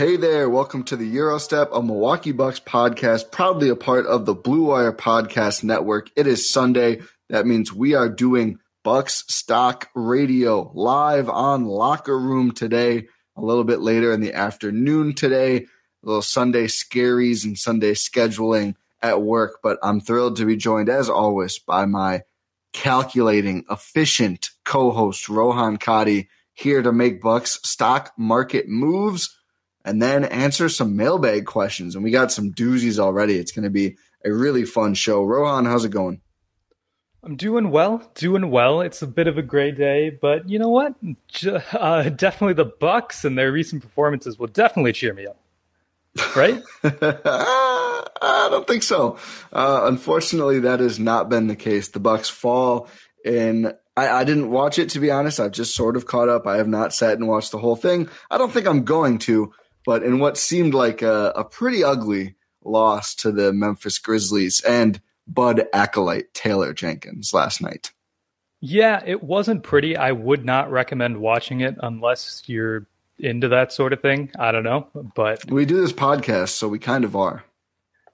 Hey there, welcome to the Eurostep, a Milwaukee Bucks podcast, proudly a part of the Blue Wire Podcast Network. It is Sunday. That means we are doing Bucks Stock Radio live on Locker Room today, a little bit later in the afternoon today. A little Sunday scaries and Sunday scheduling at work, but I'm thrilled to be joined, as always, by my calculating, efficient co host, Rohan Kadi, here to make Bucks stock market moves and then answer some mailbag questions. And we got some doozies already. It's going to be a really fun show. Rohan, how's it going? I'm doing well, doing well. It's a bit of a gray day, but you know what? Uh, definitely the Bucks and their recent performances will definitely cheer me up. Right? I don't think so. Uh, unfortunately, that has not been the case. The Bucks fall in. I, I didn't watch it to be honest. I've just sort of caught up. I have not sat and watched the whole thing. I don't think I'm going to. But in what seemed like a, a pretty ugly loss to the Memphis Grizzlies and Bud acolyte Taylor Jenkins last night. yeah, it wasn't pretty. I would not recommend watching it unless you're into that sort of thing. I don't know, but We do this podcast, so we kind of are.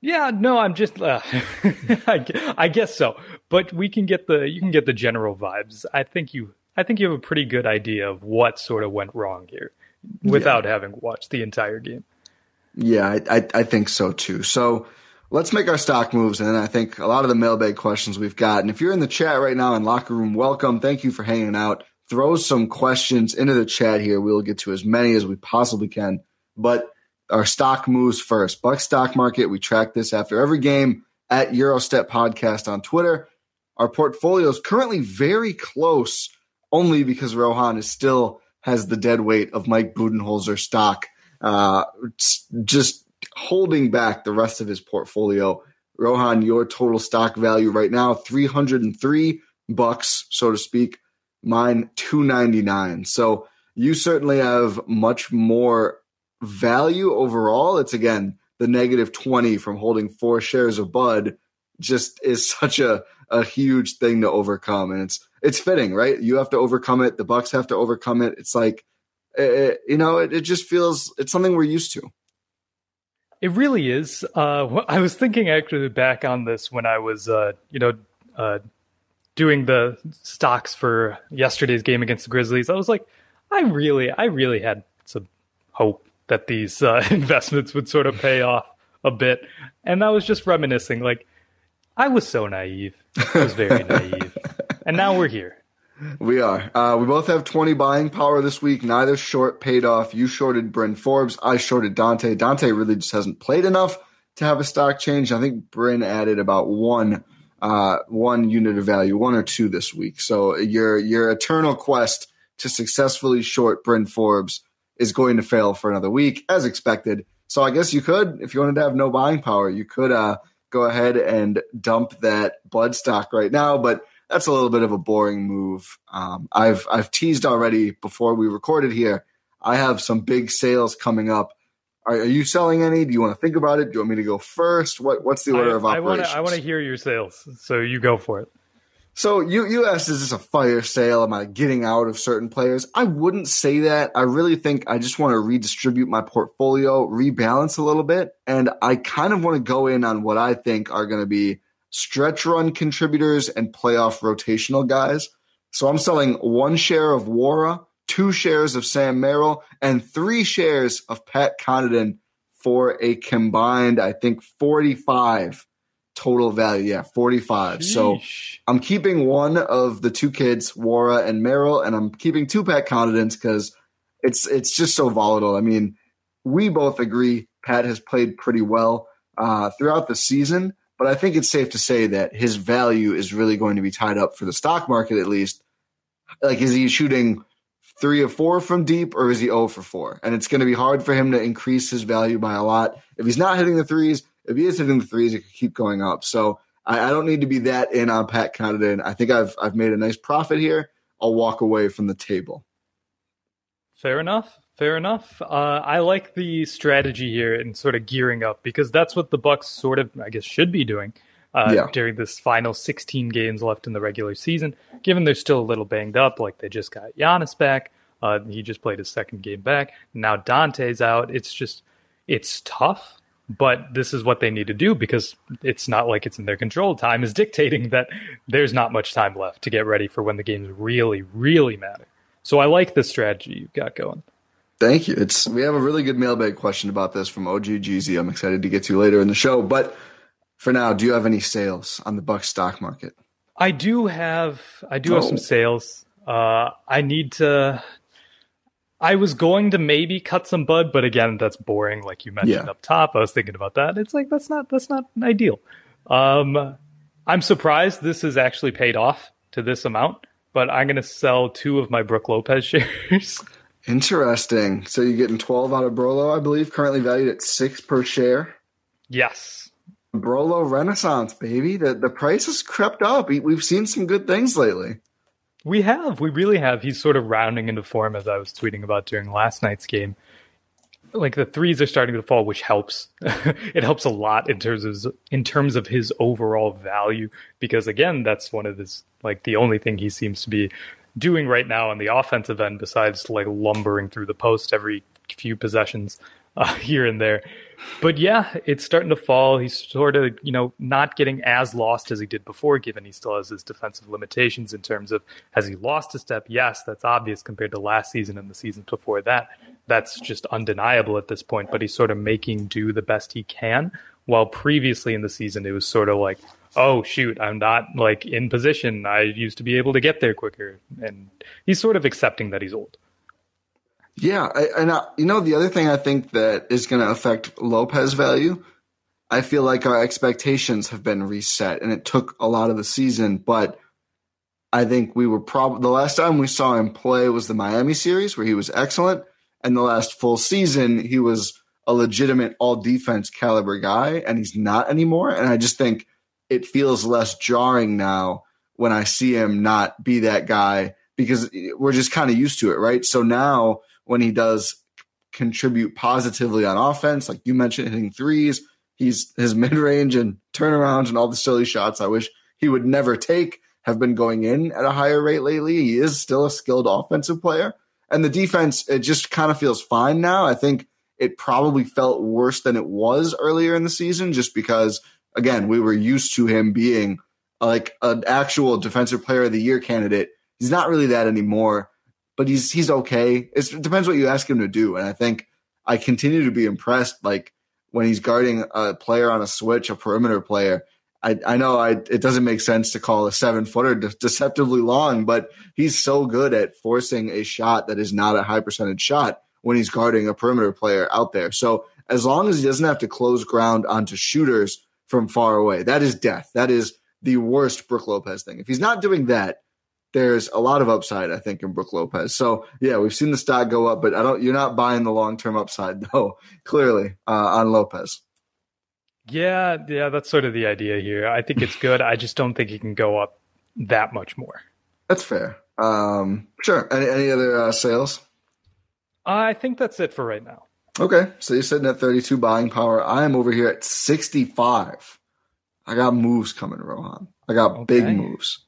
yeah, no, I'm just. Uh, I, I guess so, but we can get the you can get the general vibes. I think you I think you have a pretty good idea of what sort of went wrong here, without having watched the entire game. Yeah, I, I, I think so too. So let's make our stock moves. And then I think a lot of the mailbag questions we've got. And if you're in the chat right now in Locker Room, welcome. Thank you for hanging out. Throw some questions into the chat here. We'll get to as many as we possibly can. But our stock moves first. Buck stock market. We track this after every game at Eurostep Podcast on Twitter. Our portfolio is currently very close, only because Rohan is still has the dead weight of Mike Budenholzer stock, uh, just holding back the rest of his portfolio. Rohan, your total stock value right now three hundred and three bucks, so to speak. Mine two ninety nine. So you certainly have much more value overall. It's again the negative 20 from holding four shares of Bud just is such a, a huge thing to overcome. And it's, it's fitting, right? You have to overcome it. The Bucks have to overcome it. It's like, eh, you know, it, it just feels, it's something we're used to. It really is. Uh, I was thinking actually back on this when I was, uh, you know, uh, doing the stocks for yesterday's game against the Grizzlies. I was like, I really, I really had some hope that these uh, investments would sort of pay off a bit, and I was just reminiscing. Like, I was so naive. I was very naive, and now we're here. We are. Uh, we both have 20 buying power this week. Neither short paid off. You shorted Bryn Forbes. I shorted Donte. Donte really just hasn't played enough to have a stock change. I think Bryn added about one, uh, one unit of value, one or two this week. So your, your eternal quest to successfully short Bryn Forbes is going to fail for another week as expected. So I guess you could, if you wanted to have no buying power, you could, uh, go ahead and dump that Bud stock right now. But that's a little bit of a boring move. Um, I've I've teased already before we recorded here. I have some big sales coming up. Are, are you selling any? Do you want to think about it? Do you want me to go first? What What's the order I, of operations? I want to hear your sales, so you go for it. So you you asked, is this a fire sale? Am I getting out of certain players? I wouldn't say that. I really think I just want to redistribute my portfolio, rebalance a little bit, and I kind of want to go in on what I think are going to be stretch run contributors and playoff rotational guys. So I'm selling one share of Nwora, two shares of Sam Merrill, and three shares of Pat Connaughton for a combined, I think, 45 total value. Yeah, 45. So I'm keeping one of the two kids, Nwora and Merrill, and I'm keeping two Pat Connaughtons because it's it's just so volatile. I mean, we both agree Pat has played pretty well uh, throughout the season, but I think it's safe to say that his value is really going to be tied up for the stock market at least. Like, is he shooting three or four from deep, or is he 0 for four? And it's going to be hard for him to increase his value by a lot. If he's not hitting the threes, if he is hitting the threes, it could keep going up. So I, I don't need to be that in on Pat Connaughton. I think I've I've made a nice profit here. I'll walk away from the table. Fair enough. Fair enough. Uh, I like the strategy here and sort of gearing up because that's what the Bucks sort of, I guess, should be doing uh, Yeah. during this final 16 games left in the regular season. Given they're still a little banged up, like they just got Giannis back. Uh, he just played his second game back. Now Donte's out. It's just, it's tough. But this is what they need to do because it's not like it's in their control. Time is dictating that there's not much time left to get ready for when the games really, really matter. So I like the strategy you've got going. Thank you. It's we have a really good mailbag question about this from OG Jeezy. I'm excited to get to later in the show. But for now, do you have any sales on the Bucks stock market? I do have I do have Oh. some sales. Uh, I need to. I was going to maybe cut some bud, but again, that's boring. Like you mentioned Yeah. up top, I was thinking about that. It's like that's not that's not ideal. Um, I'm surprised this has actually paid off to this amount, but I'm going to sell two of my Brook Lopez shares. Interesting. So you're getting 12 out of Brolo, I believe, currently valued at six per share. yes, Brolo Renaissance, baby. The the price has crept up. We, we've seen some good things lately. We have. We really have. He's sort of rounding into form, as I was tweeting about during last night's game. Like the threes are starting to fall, which helps. it helps a lot in terms of in terms of his overall value, because again, that's one of his like the only thing he seems to be doing right now on the offensive end, besides like lumbering through the post every few possessions uh, here and there. But yeah, it's starting to fall. He's sort of, you know, not getting as lost as he did before, given he still has his defensive limitations in terms of has he lost a step? Yes, that's obvious compared to last season and the seasons before that. That's just undeniable at this point, but he's sort of making do the best he can. While previously in the season, it was sort of like, oh, shoot, I'm not like in position. I used to be able to get there quicker. And he's sort of accepting that he's old. Yeah, I, and I, you know the other thing I think that is going to affect Lopez value. I feel like our expectations have been reset, and it took a lot of the season. But I think we were probably the last time we saw him play was the Miami series where he was excellent, and the last full season he was a legitimate all defense caliber guy, and he's not anymore. And I just think it feels less jarring now when I see him not be that guy because we're just kind of used to it, right? So now when he does contribute positively on offense, like you mentioned, hitting threes, he's his mid range and turnarounds and all the silly shots I wish he would never take have been going in at a higher rate lately. He is still a skilled offensive player. And the defense, it just kind of feels fine now. I think it probably felt worse than it was earlier in the season just because, again, we were used to him being like an actual defensive player of the year candidate. He's not really that anymore, but he's he's okay. It's, it depends what you ask him to do. And I think I continue to be impressed. Like when he's guarding a player on a switch, a perimeter player. I, I know I, it doesn't make sense to call a seven footer de- deceptively long, but he's so good at forcing a shot that is not a high percentage shot when he's guarding a perimeter player out there. So as long as he doesn't have to close ground onto shooters from far away, that is death. That is the worst Brook Lopez thing. If he's not doing that, there's a lot of upside, I think, in Brook Lopez. So yeah, we've seen the stock go up, but I don't. You're not buying the long term upside though. Clearly uh, on Lopez. Yeah, yeah, that's sort of the idea here. I think it's good. I just don't think he can go up that much more. That's fair. Um, sure. Any, any other uh, sales? I think that's it for right now. Okay, so you're sitting at 32 buying power. I am over here at 65. I got moves coming, Rohan. I got okay. big moves.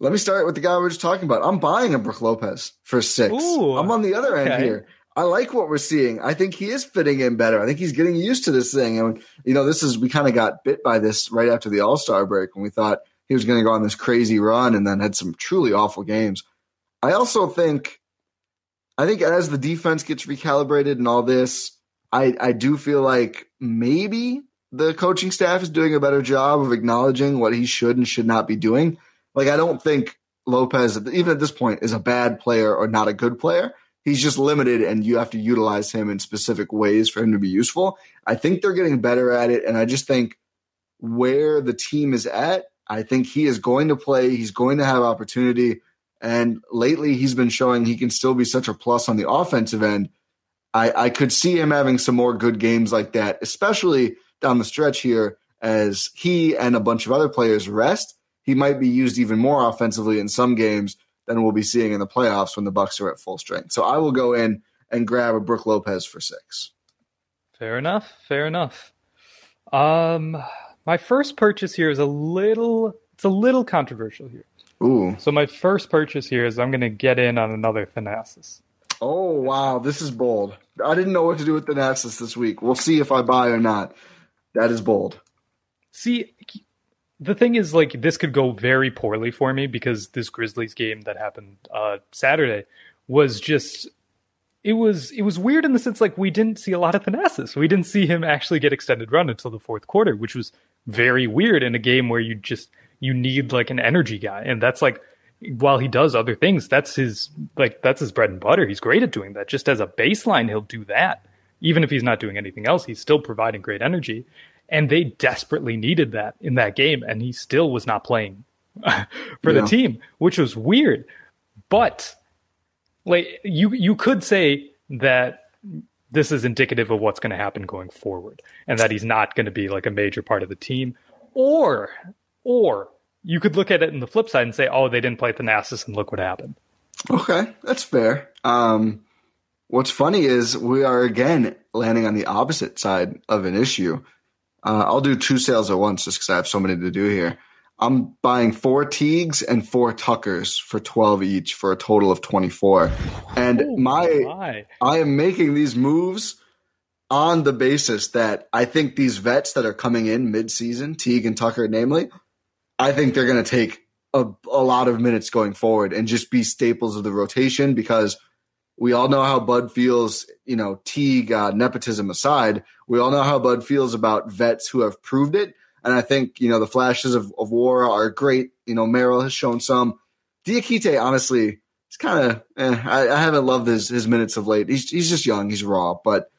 Let me start with the guy we are just talking about. I'm buying a Brook Lopez for six. Ooh, I'm on the other okay. end here. I like what we're seeing. I think he is fitting in better. I think he's getting used to this thing. And, you know, this is, we kind of got bit by this right after the All Star break when we thought he was going to go on this crazy run and then had some truly awful games. I also think I think as the defense gets recalibrated and all this, I, I do feel like maybe the coaching staff is doing a better job of acknowledging what he should and should not be doing. Like, I don't think Lopez, even at this point, is a bad player or not a good player. He's just limited, and you have to utilize him in specific ways for him to be useful. I think they're getting better at it, and I just think where the team is at, I think he is going to play. He's going to have opportunity. And lately, he's been showing he can still be such a plus on the offensive end. I, I could see him having some more good games like that, especially down the stretch here as he and a bunch of other players rest. He might be used even more offensively in some games than we'll be seeing in the playoffs when the Bucks are at full strength. So I will go in and grab a Brook Lopez for six. Fair enough. Fair enough. Um, my first purchase here is a little. It's a little controversial here. Ooh. So my first purchase here is I'm going to get in on another Thanasis. Oh wow, this is bold. I didn't know what to do with Thanasis this week. We'll see if I buy or not. That is bold. See, the thing is, like, this could go very poorly for me because this Grizzlies game that happened uh, Saturday was just it was it was weird in the sense like we didn't see a lot of Thanasis. We didn't see him actually get extended run until the fourth quarter, which was very weird in a game where you just you need like an energy guy. And that's like, while he does other things, that's his, like, that's his bread and butter. He's great at doing that. Just as a baseline, he'll do that. Even if he's not doing anything else, he's still providing great energy. And they desperately needed that in that game. And he still was not playing for yeah. the team, which was weird. But like you, you could say that this is indicative of what's going to happen going forward and that he's not going to be like a major part of the team. Or or you could look at it in the flip side and say, oh, they didn't play Thanasis and look what happened. Okay, that's fair. Um, what's funny is we are again landing on the opposite side of an issue. Uh, I'll do two sales at once just because I have so many to do here. I'm buying four Teagues and four Tuckers for 12 each for a total of 24. And oh my, my, I am making these moves on the basis that I think these vets that are coming in mid-season, Teague and Tucker namely, I think they're going to take a, a lot of minutes going forward and just be staples of the rotation because we all know how Bud feels, you know, Teague, uh, nepotism aside, we all know how Bud feels about vets who have proved it. And I think, you know, the flashes of, of Nwora are great. You know, Merrill has shown some. Diakite, honestly, it's kind of, eh, I, I, haven't loved his, his minutes of late. He's, he's just young, he's raw. But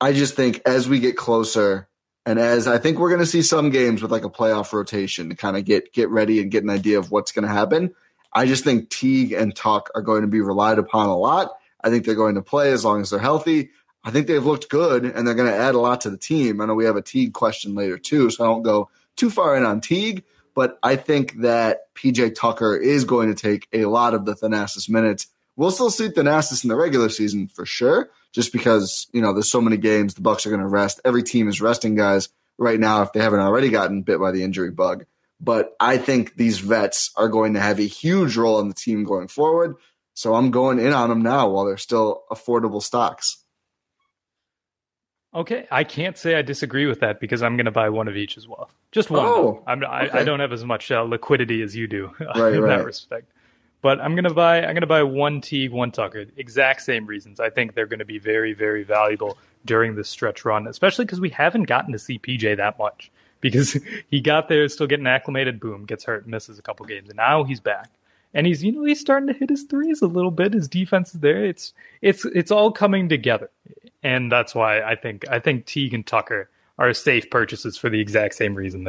I just think as we get closer, and as I think we're going to see some games with like a playoff rotation to kind of get get ready and get an idea of what's going to happen. I just think Teague and Tuck are going to be relied upon a lot. I think they're going to play as long as they're healthy. I think they've looked good and they're going to add a lot to the team. I know we have a Teague question later too, so I don't go too far in on Teague, but I think that PJ Tucker is going to take a lot of the Thanasis minutes. We'll still see Thanasis in the regular season for sure, just because you know there's so many games the Bucks are going to rest. Every team is resting guys right now if they haven't already gotten bit by the injury bug. But I think these vets are going to have a huge role in the team going forward. So I'm going in on them now while they're still affordable stocks. Okay, I can't say I disagree with that because I'm going to buy one of each as well. Just one. Oh, I, okay. I, don't have as much uh, liquidity as you do right, in right. that respect. But I'm gonna buy I'm gonna buy one Teague, one Tucker. Exact same reasons. I think they're gonna be very, very valuable during this stretch run, especially because we haven't gotten to see PJ that much. Because he got there, still getting acclimated, boom, gets hurt, misses a couple games, and now he's back. And he's you know he's starting to hit his threes a little bit. His defense is there. It's it's it's all coming together, and that's why I think I think Teague and Tucker are safe purchases for the exact same reason.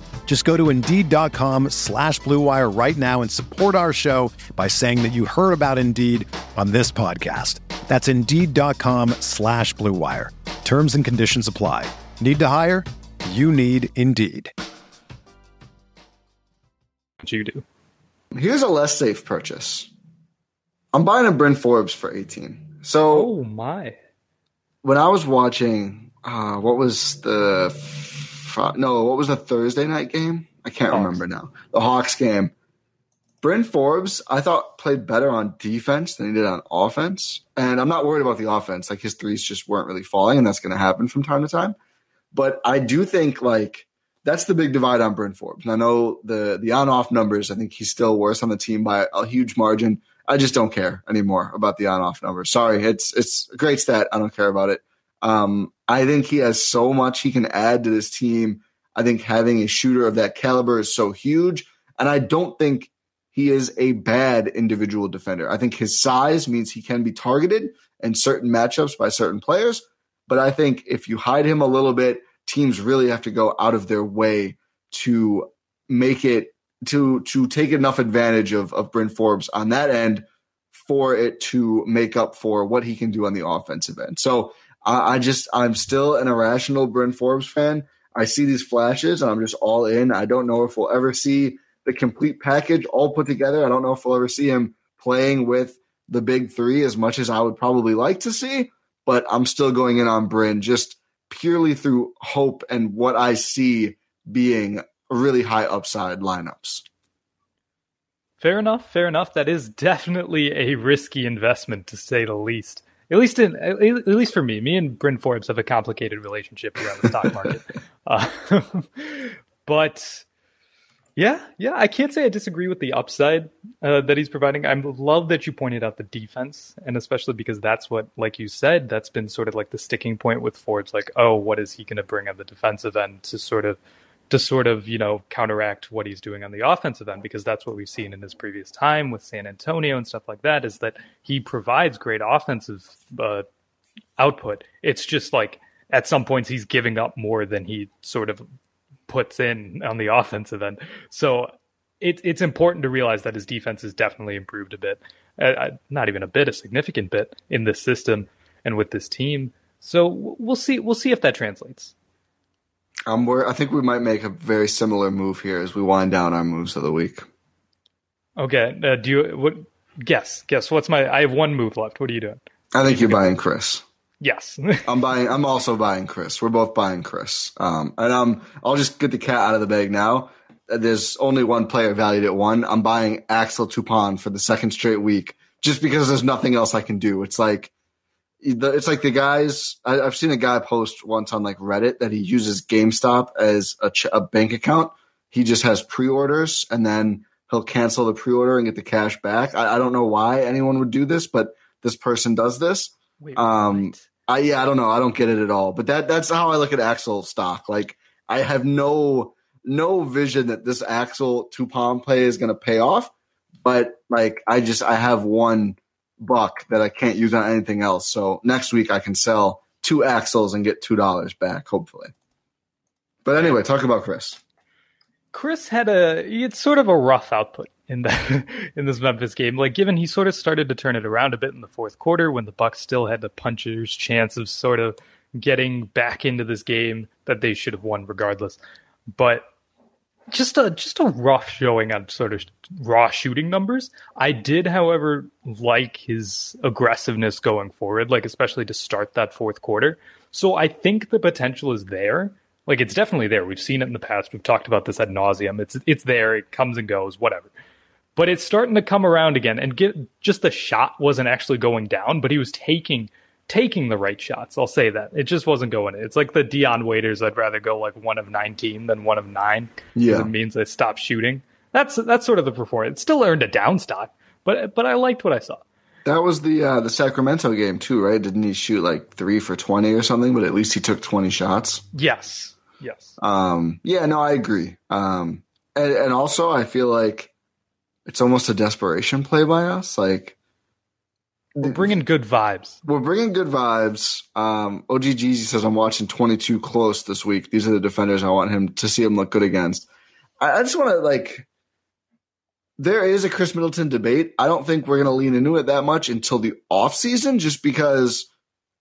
Just go to Indeed.com slash BlueWire right now and support our show by saying that you heard about Indeed on this podcast. That's Indeed.com slash BlueWire. Terms and conditions apply. Need to hire? You need Indeed. What you do? Here's a less safe purchase. I'm buying a Bryn Forbes for 18. So Oh my! when I was watching, uh, what was the no? What was the Thursday night game? I can't Hawks. remember now. The Hawks game. Bryn Forbes, I thought played better on defense than he did on offense, and I'm not worried about the offense. Like his threes just weren't really falling, and that's going to happen from time to time. But I do think like that's the big divide on Bryn Forbes. And I know the the on off numbers. I think he's still worse on the team by a huge margin. I just don't care anymore about the on off numbers. Sorry, it's it's a great stat. I don't care about it. Um, I think he has so much he can add to this team. I think having a shooter of that caliber is so huge, and I don't think he is a bad individual defender. I think his size means he can be targeted in certain matchups by certain players. But I think if you hide him a little bit, teams really have to go out of their way to make it to to take enough advantage of of Bryn Forbes on that end for it to make up for what he can do on the offensive end. So I, I just I'm still an irrational Bryn Forbes fan. I see these flashes and I'm just all in. I don't know if we'll ever see the complete package all put together. I don't know if we'll ever see him playing with the big three as much as I would probably like to see, but I'm still going in on Bryn just purely through hope and what I see being really high upside lineups. Fair enough. Fair enough. That is definitely a risky investment, to say the least. At least in at least for me, me and Bryn Forbes have a complicated relationship around the stock market. uh, but yeah, yeah, I can't say I disagree with the upside uh, that he's providing. I love that you pointed out the defense, and especially because that's what, like you said, that's been sort of like the sticking point with Forbes. Like, oh, what is he going to bring on the defensive end to sort of to sort of you know counteract what he's doing on the offensive end because that's what we've seen in his previous time with San Antonio and stuff like that is that he provides great offensive uh, output. It's just like at some points he's giving up more than he sort of puts in on the offensive end. So it, it's important to realize that his defense has definitely improved a bit, uh, not even a bit, a significant bit in this system and with this team. So we'll see. We'll see if that translates. Um, we're, I think we might make a very similar move here as we wind down our moves of the week. Okay. Uh, do you what? Guess. Guess. What's my? I have one move left. What are you doing? I think you're buying Khris. Yes. I'm buying. I'm also buying Khris. We're both buying Khris. Um, and um, I'll just get the cat out of the bag now. There's only one player valued at one. I'm buying Axel Toupane for the second straight week, just because there's nothing else I can do. It's like, it's like the guys. I, I've seen a guy post once on like Reddit that he uses GameStop as a, ch- a bank account. He just has pre-orders and then he'll cancel the pre-order and get the cash back. I, I don't know why anyone would do this, but this person does this. Wait, Um, what? I yeah, I don't know. I don't get it at all. But that that's how I look at Axel stock. Like I have no no vision that this Axel Toupane play is going to pay off. But like I just I have one buck that I can't use on anything else. So next week I can sell two Axels and get two dollars back, hopefully. But anyway, talk about Khris. Khris had a it's sort of a rough output in the in this Memphis game. Like given he sort of started to turn it around a bit in the fourth quarter when the Bucks still had the puncher's chance of sort of getting back into this game that they should have won regardless. But just a just a rough showing on sort of raw shooting numbers. I did, however, like his aggressiveness going forward, like especially to start that fourth quarter. So I think the potential is there. Like it's definitely there. We've seen it in the past. We've talked about this ad nauseum. It's it's there. It comes and goes. Whatever. But it's starting to come around again. And get just the shot wasn't actually going down, but he was taking taking the right shots. I'll say that it just wasn't going. It's like the Dion Waiters. I'd rather go like one of nineteen than one of nine. Yeah. it means I stopped shooting. That's that's sort of the performance. It still earned a down stock, but but I liked what I saw. That was the uh, the Sacramento game too, right? Didn't he shoot like three for twenty or something? But at least he took twenty shots. Yes, yes. Um, yeah, no, I agree. Um, and, and also I feel like it's almost a desperation play by us. Like We're bringing good vibes. we're bringing good vibes. Um, OG Jeezy says I'm watching 22 close this week. These are the defenders I want him to see him look good against. I, I just want to like. There is a Khris Middleton debate. I don't think we're going to lean into it that much until the off season, just because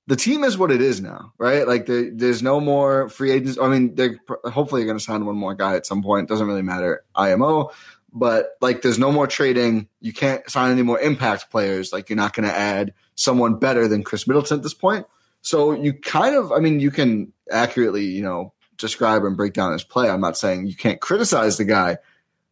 the team is what it is now, right? Like there, there's no more free agents. I mean, they're hopefully going to sign one more guy at some point. Doesn't really matter. IMO, but like there's no more trading. You can't sign any more impact players. Like you're not going to add someone better than Khris Middleton at this point. So you kind of, I mean, you can accurately, you know, describe and break down his play. I'm not saying you can't criticize the guy,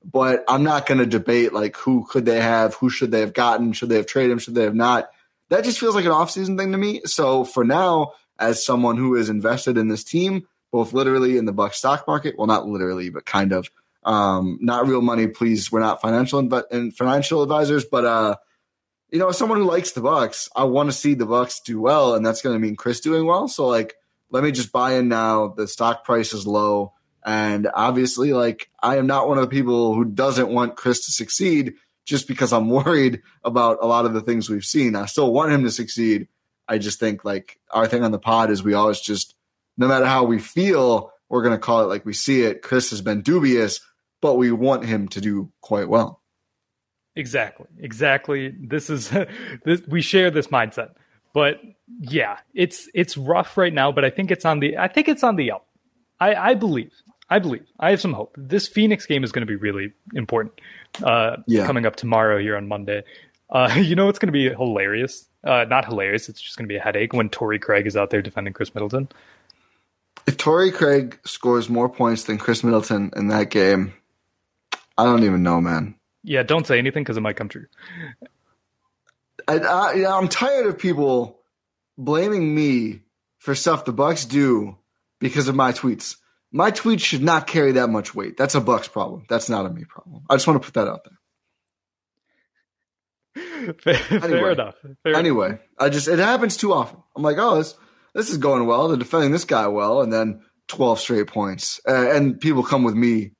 but I'm not going to debate like who could they have, who should they have gotten, should they have traded him, should they have not. That just feels like an offseason thing to me. So for now, as someone who is invested in this team, both literally in the Buck stock market, well, not literally, but kind of, um, not real money, please. We're not financial inv- and financial advisors, but uh, you know, as someone who likes the Bucks, I want to see the Bucks do well, and that's going to mean Khris doing well. So like, let me just buy in now. The stock price is low, and obviously, like, I am not one of the people who doesn't want Khris to succeed just because I'm worried about a lot of the things we've seen. I still want him to succeed. I just think like our thing on the pod is we always just, no matter how we feel, we're going to call it like we see it. Khris has been dubious, but we want him to do quite well. Exactly. Exactly. This is this we share this mindset. But yeah, it's it's rough right now, but I think it's on the I think it's on the up. I, I believe. I believe. I have some hope. This Phoenix game is going to be really important. Uh Yeah. coming up tomorrow here on Monday. Uh you know it's going to be hilarious? Uh not hilarious, it's just going to be a headache when Torrey Craig is out there defending Khris Middleton. If Torrey Craig scores more points than Khris Middleton in that game, I don't even know, man. Yeah, don't say anything because it might come true. I, I, I'm tired of people blaming me for stuff the Bucks do because of my tweets. My tweets should not carry that much weight. That's a Bucks problem. That's not a me problem. I just want to put that out there. Fair, fair enough. Fair Anyway, I just it happens too often. I'm like, oh, this this is going well. They're defending this guy well, and then 12 straight points, uh, and people come with me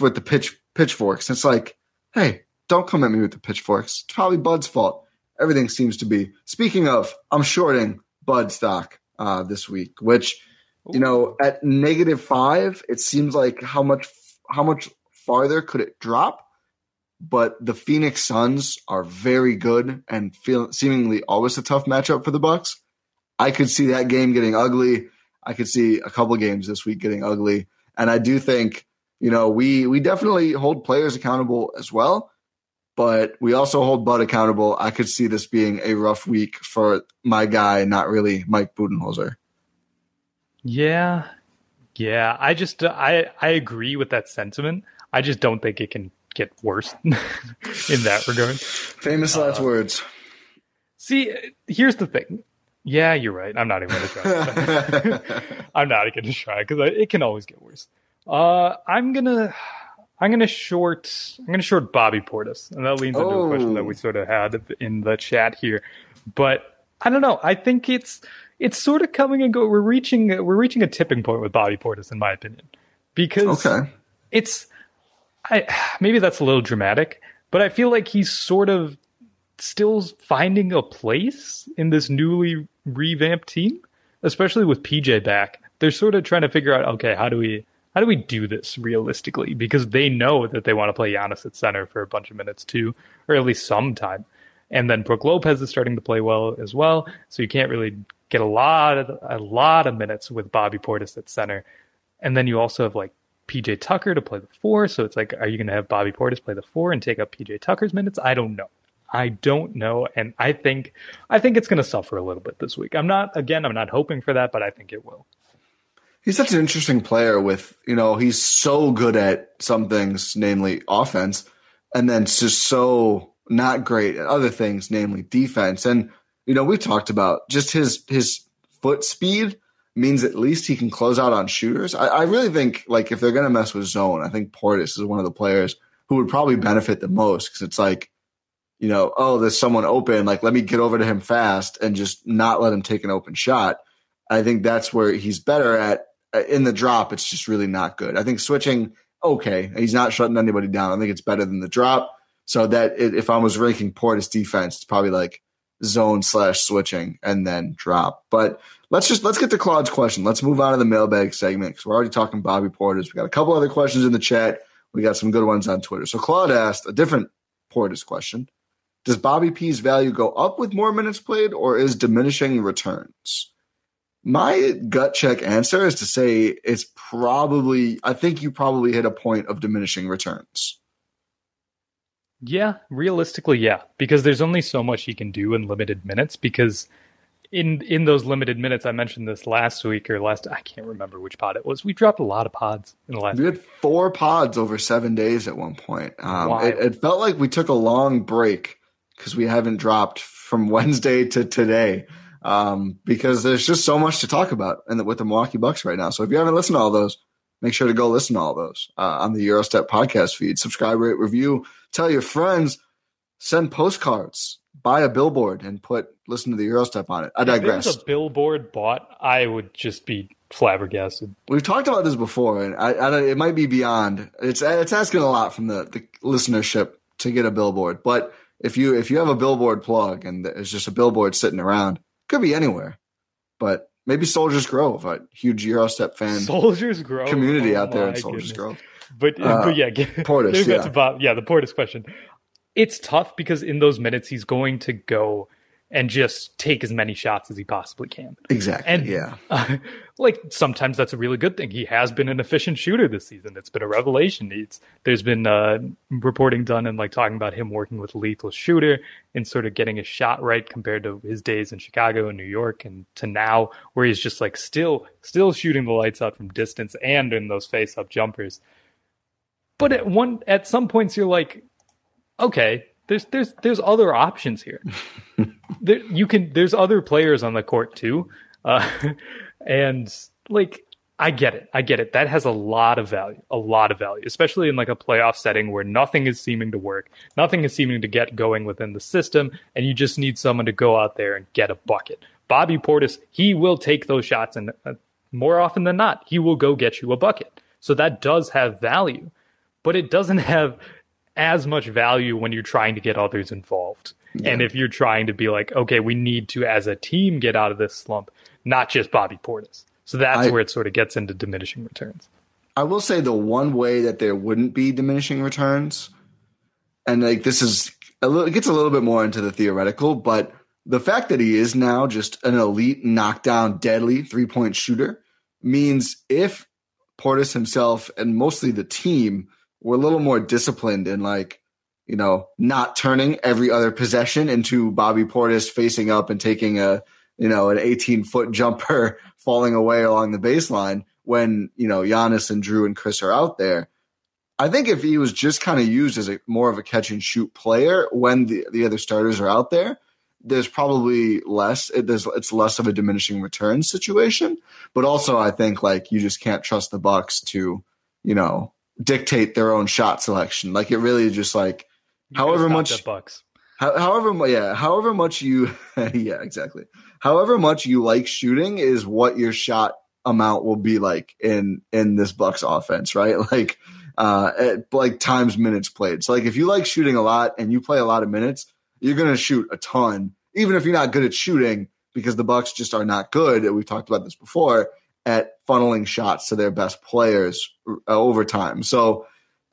with the pitch pitchforks. It's like, hey, don't come at me with the pitchforks. It's probably Bud's fault. Everything seems to be. Speaking of, I'm shorting Bud stock uh, this week, which you know at negative five, it seems like how much how much farther could it drop? But the Phoenix Suns are very good and feel seemingly always a tough matchup for the Bucks. I could see that game getting ugly. I could see a couple games this week getting ugly, and I do think you know we we definitely hold players accountable as well, but we also hold Bud accountable. I could see this being a rough week for my guy, not really Mike Budenholzer. Yeah, yeah. I just I I agree with that sentiment. I just don't think it can get worse in that regard. Famous last uh, words. See, here's the thing. Yeah, you're right. I'm not even going to try. I'm not going to try because it can always get worse. Uh, I'm gonna I'm gonna short I'm gonna short Bobby Portis, and that leads into a question that Oh. we sort of had in the chat here. But I don't know. I think it's it's sort of coming and go. We're reaching we're reaching a tipping point with Bobby Portis, in my opinion, because Okay. it's I maybe that's a little dramatic, but I feel like he's sort of still finding a place in this newly revamped team, especially with PJ back. They're sort of trying to figure out, okay, how do we how do we do this realistically? Because they know that they want to play Giannis at center for a bunch of minutes too, or at least some time. And then Brook Lopez is starting to play well as well, so you can't really get a lot of a lot of minutes with Bobby Portis at center. And then you also have like PJ Tucker to play the four. So it's like, are you going to have Bobby Portis play the four and take up PJ Tucker's minutes? I don't know. I don't know, and I think I think it's going to suffer a little bit this week. I'm not again. I'm not hoping for that, but I think it will. He's such an interesting player with, you know, he's so good at some things, namely offense, and then just so not great at other things, namely defense. And you know, we talked about just his his foot speed means at least he can close out on shooters. I, I really think like if they're gonna mess with zone, I think Portis is one of the players who would probably benefit the most because it's like, you know, oh, there's someone open. Like, let me get over to him fast and just not let him take an open shot. I think that's where he's better at. Uh, in the drop, it's just really not good. I think switching, okay, he's not shutting anybody down. I think it's better than the drop. So that if I was ranking Portis defense, it's probably like zone slash switching and then drop. But let's just let's get to Claude's question. Let's move on to the mailbag segment because we're already talking Bobby Portis. We got a couple other questions in the chat. We got some good ones on Twitter. So Claude asked a different Portis question. Does Bobby P's value go up with more minutes played or is diminishing returns? My gut check answer is to say it's probably, I think you probably hit a point of diminishing returns. Yeah, realistically, yeah, because there's only so much he can do in limited minutes. Because in in those limited minutes, I mentioned this last week or last, I can't remember which pod it was. We dropped a lot of pods in the last. We had four pods over seven days at one point. Um, it, it felt like we took a long break because we haven't dropped from Wednesday to today. Um, because there's just so much to talk about and with the Milwaukee Bucks right now. So if you haven't listened to all those, make sure to go listen to all those uh, on the Eurostep podcast feed. Subscribe, rate, review, tell your friends, send postcards, buy a billboard, and put listen to the Eurostep on it. I digress. If a billboard bought, I would just be flabbergasted. We've talked about this before, and I, I, it might be beyond. It's it's asking a lot from the, the listenership to get a billboard, but if you if you have a billboard plug and there's just a billboard sitting around, could be anywhere, but maybe Soldiers Grove, a huge Eurostep fan, Soldiers Grove community oh out there in Soldiers goodness. Grove. But, uh, but yeah, Portis, yeah. About, yeah, the Portis question. It's tough because in those minutes he's going to go and just take as many shots as he possibly can. Exactly. And yeah, uh, like sometimes that's a really good thing. He has been an efficient shooter this season. It's been a revelation. It's there's been uh, reporting done and like talking about him working with lethal shooter and sort of getting his shot right compared to his days in Chicago and New York and to now where he's just like still still shooting the lights out from distance and in those face up jumpers. But at one at some points you're like, okay, there's there's there's other options here. there, you can there's other players on the court too, uh, and like I get it, I get it. That has a lot of value, a lot of value, especially in like a playoff setting where nothing is seeming to work, nothing is seeming to get going within the system, and you just need someone to go out there and get a bucket. Bobby Portis, he will take those shots, and uh, more often than not, he will go get you a bucket. So that does have value, but it doesn't have as much value when you're trying to get others involved. Yeah. And if you're trying to be like, okay, we need to as a team get out of this slump, not just Bobby Portis. So that's I, where it sort of gets into diminishing returns. I will say the one way that there wouldn't be diminishing returns, and like this is a little, it gets a little bit more into the theoretical, but the fact that he is now just an elite knockdown, deadly three point shooter means if Portis himself and mostly the team were a little more disciplined in like, you know, not turning every other possession into Bobby Portis facing up and taking a, you know, an 18 foot jumper falling away along the baseline when, you know, Giannis and Drew and Khris are out there. I think if he was just kind of used as a more of a catch and shoot player when the, the other starters are out there, there's probably less it, there's it's less of a diminishing return situation. But also I think like you just can't trust the Bucks to, you know, dictate their own shot selection. Like it really just like you however much Bucks. How, however, yeah, however much you, yeah, exactly. However much you like shooting is what your shot amount will be like in in this Bucks offense, right? Like, uh, at, like times minutes played. So like if you like shooting a lot and you play a lot of minutes, you're gonna shoot a ton, even if you're not good at shooting because the Bucks just are not good. We've talked about this before at funneling shots to their best players uh, over time. So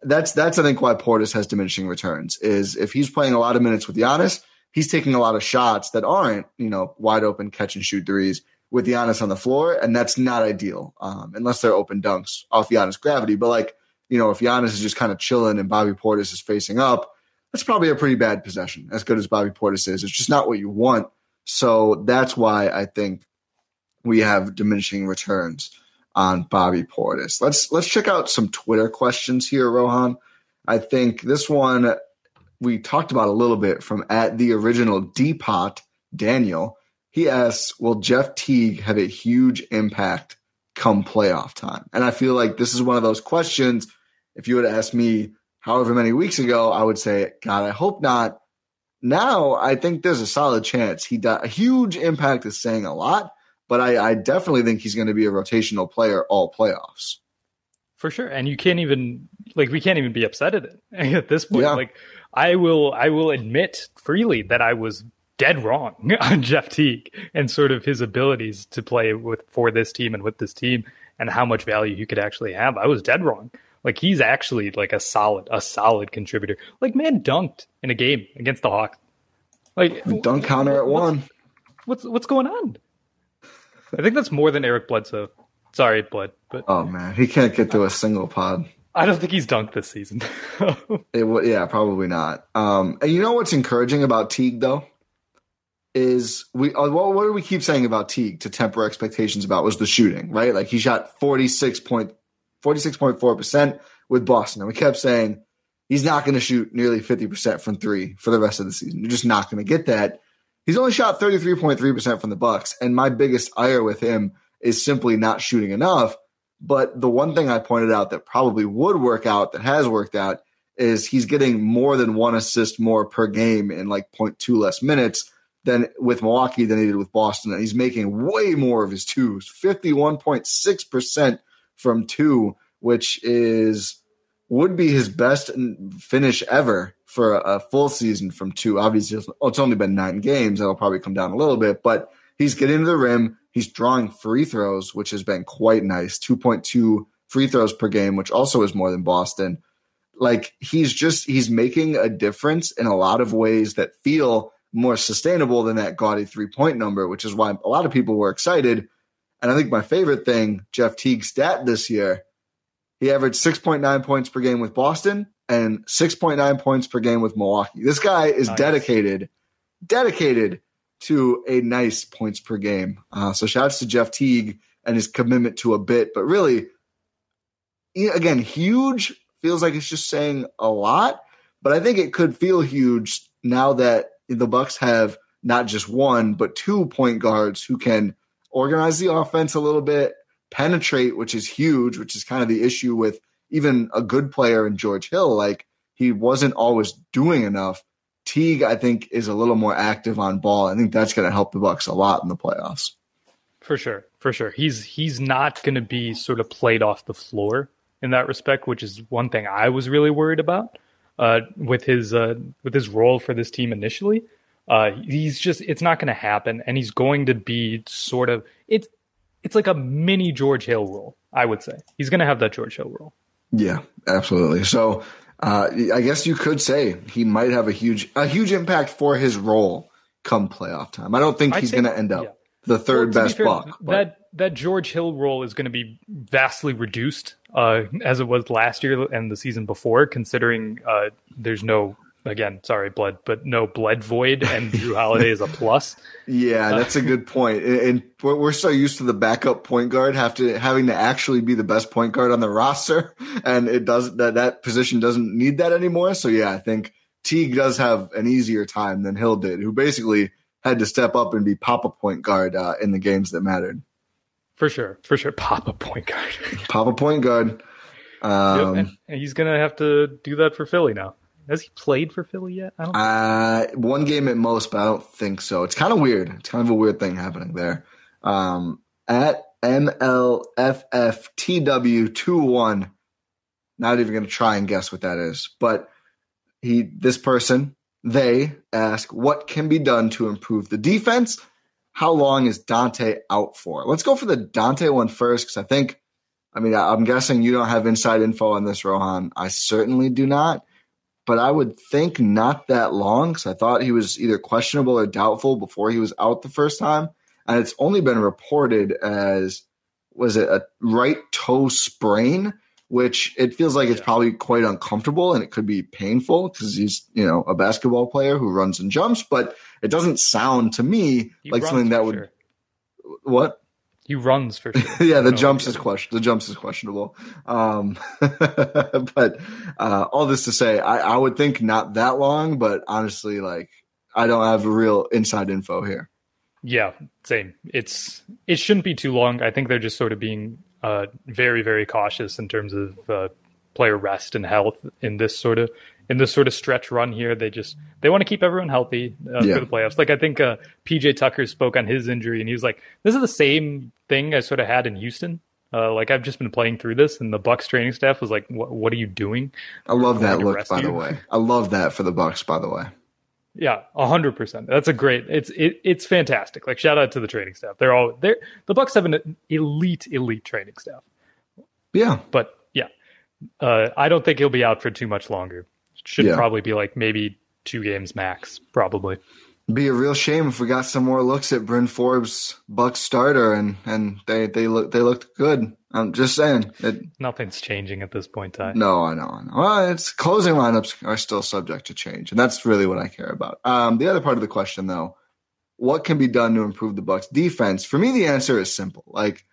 that's that's I think why Portis has diminishing returns. Is if he's playing a lot of minutes with Giannis, he's taking a lot of shots that aren't you know wide open catch and shoot threes with Giannis on the floor, and that's not ideal um, unless they're open dunks off Giannis gravity. But like you know, if Giannis is just kind of chilling and Bobby Portis is facing up, that's probably a pretty bad possession. As good as Bobby Portis is, it's just not what you want. So that's why I think we have diminishing returns on Bobby Portis. Let's let's check out some Twitter questions here, Rohan. I think this one we talked about a little bit from at the original Depot Daniel. He asks, Will Jeff Teague have a huge impact come playoff time? And I feel like this is one of those questions. If you would ask me however many weeks ago, I would say, God, I hope not. Now, I think there's a solid chance he does. A huge impact is saying a lot, but I, I definitely think he's going to be a rotational player all playoffs. For sure. And you can't even, like, we can't even be upset at it at this point. Yeah. Like, I will, I will admit freely that I was dead wrong on Jeff Teague and sort of his abilities to play with for this team and with this team and how much value he could actually have. I was dead wrong. Like he's actually like a solid, a solid contributor. Like man dunked in a game against the Hawks. Like Dunk counter at one. what's what's going on? I think that's more than Eric Bledsoe. Sorry, but Oh man, he can't get through a single pod. I don't think he's dunked this season. It would, yeah, probably not. Um, and you know what's encouraging about Teague though is we uh, what, what do we keep saying about Teague to temper expectations about was the shooting, right? Like he shot 46 point 46.4 percent with Boston, and we kept saying he's not going to shoot nearly 50 percent from three for the rest of the season. You're just not going to get that. He's only shot 33.3 percent from the Bucks, and my biggest ire with him is simply not shooting enough. But the one thing I pointed out that probably would work out, that has worked out, is he's getting more than one assist more per game in like 0.2 less minutes than with Milwaukee than he did with Boston. And he's making way more of his twos, 51.6% from two, which is would be his best finish ever for a, full season from two. Obviously, it's only been nine games. That'll probably come down a little bit, but he's getting to the rim. He's drawing free throws, which has been quite nice. 2.2 free throws per game, which also is more than Boston. Like he's just he's making a difference in a lot of ways that feel more sustainable than that gaudy three point number, which is why a lot of people were excited. And I think my favorite thing, Jeff Teague's stat this year, he averaged 6.9 points per game with Boston and 6.9 points per game with Milwaukee. This guy is Nice. dedicated, dedicated to a nice points per game. Uh, so shouts to Jeff Teague and his commitment to a bit, but really, again, huge feels like it's just saying a lot, but I think it could feel huge now that the Bucks have not just one but two point guards who can organize the offense a little bit, penetrate, which is huge, which is kind of the issue with even a good player in George Hill. Like he wasn't always doing enough. Teague, I think, is a little more active on ball. I think that's going to help the Bucks a lot in the playoffs. For sure, for sure. He's he's not going to be sort of played off the floor in that respect, which is one thing I was really worried about uh, with his uh, with his role for this team initially. Uh, he's just it's not going to happen, and he's going to be sort of it's it's like a mini George Hill role. I would say he's going to have that George Hill role. Yeah, absolutely. So uh, I guess you could say he might have a huge a huge impact for his role come playoff time. I don't think he's going to end up yeah. the third Well, to be best fair, buck. but- That that George Hill role is going to be vastly reduced uh, as it was last year and the season before, considering uh, there's no again, sorry, blood, but no blood void, and Jrue Holiday is a plus. Yeah, that's a good point. And we're so used to the backup point guard have to having to actually be the best point guard on the roster, and it does that that position doesn't need that anymore. So yeah, I think Teague does have an easier time than Hill did, who basically had to step up and be Papa point guard uh, in the games that mattered. For sure, for sure, Papa point guard. Papa point guard. Um, and, and he's gonna have to do that for Philly now. Has he played for Philly yet? I don't. Uh, one game at most, but I don't think so. It's kind of weird. It's kind of a weird thing happening there. Um, at MLFFTW21, not even going to try and guess what that is, but he, this person, they ask, what can be done to improve the defense? How long is Donte out for? Let's go for the Donte one first, because I think, I mean, I'm guessing you don't have inside info on this, Rohan. I certainly do not but I would think not that long because I thought he was either questionable or doubtful before he was out the first time. And it's only been reported as was it a right toe sprain, which it feels like it's Yeah. probably quite uncomfortable and it could be painful because he's, you know, a basketball player who runs and jumps, but it doesn't sound to me He like something that would sure. what? He runs for sure. yeah, the jumps is question. The jumps is questionable. Um, but uh, all this to say, I, I would think not that long, but honestly, like I don't have real inside info here. Yeah, same. It's it shouldn't be too long. I think they're just sort of being uh, very very cautious in terms of uh, player rest and health in this sort of in this sort of stretch run here. They just they want to keep everyone healthy uh, Yeah. for the playoffs. Like I think uh, PJ Tucker spoke on his injury and he was like, "This is the same thing I sort of had in Houston." Uh, like I've just been playing through this, and the Bucks training staff was like, "What, what are you doing?" I love that look, by the way. I love that for the Bucks, by the way. Yeah, a hundred percent. That's a great. It's it, it's fantastic. Like shout out to the training staff. They're all they're the Bucks have an elite elite training staff. Yeah, But yeah, uh, I don't think he'll be out for too much longer. Should Yeah. probably be like maybe two games max. Probably. be a real shame if we got some more looks at Bryn Forbes Buck starter and and they they look they looked good. I'm just saying. It, Nothing's changing at this point. in Time. no, I know, I know. Well, it's closing lineups are still subject to change, and that's really what I care about. Um, the other part of the question, though, what can be done to improve the Bucks defense? For me, the answer is simple. Like,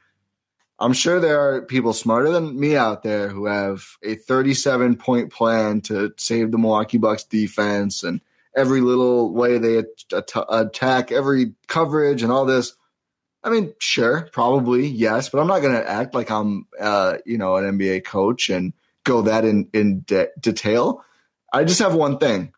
I'm sure there are people smarter than me out there who have a 37 point plan to save the Milwaukee Bucks defense and every little way they at- at- attack, every coverage, and all this. I mean, sure, probably yes, but I'm not going to act like I'm, uh, you know, an NBA coach and go that in in de- detail. I just have one thing: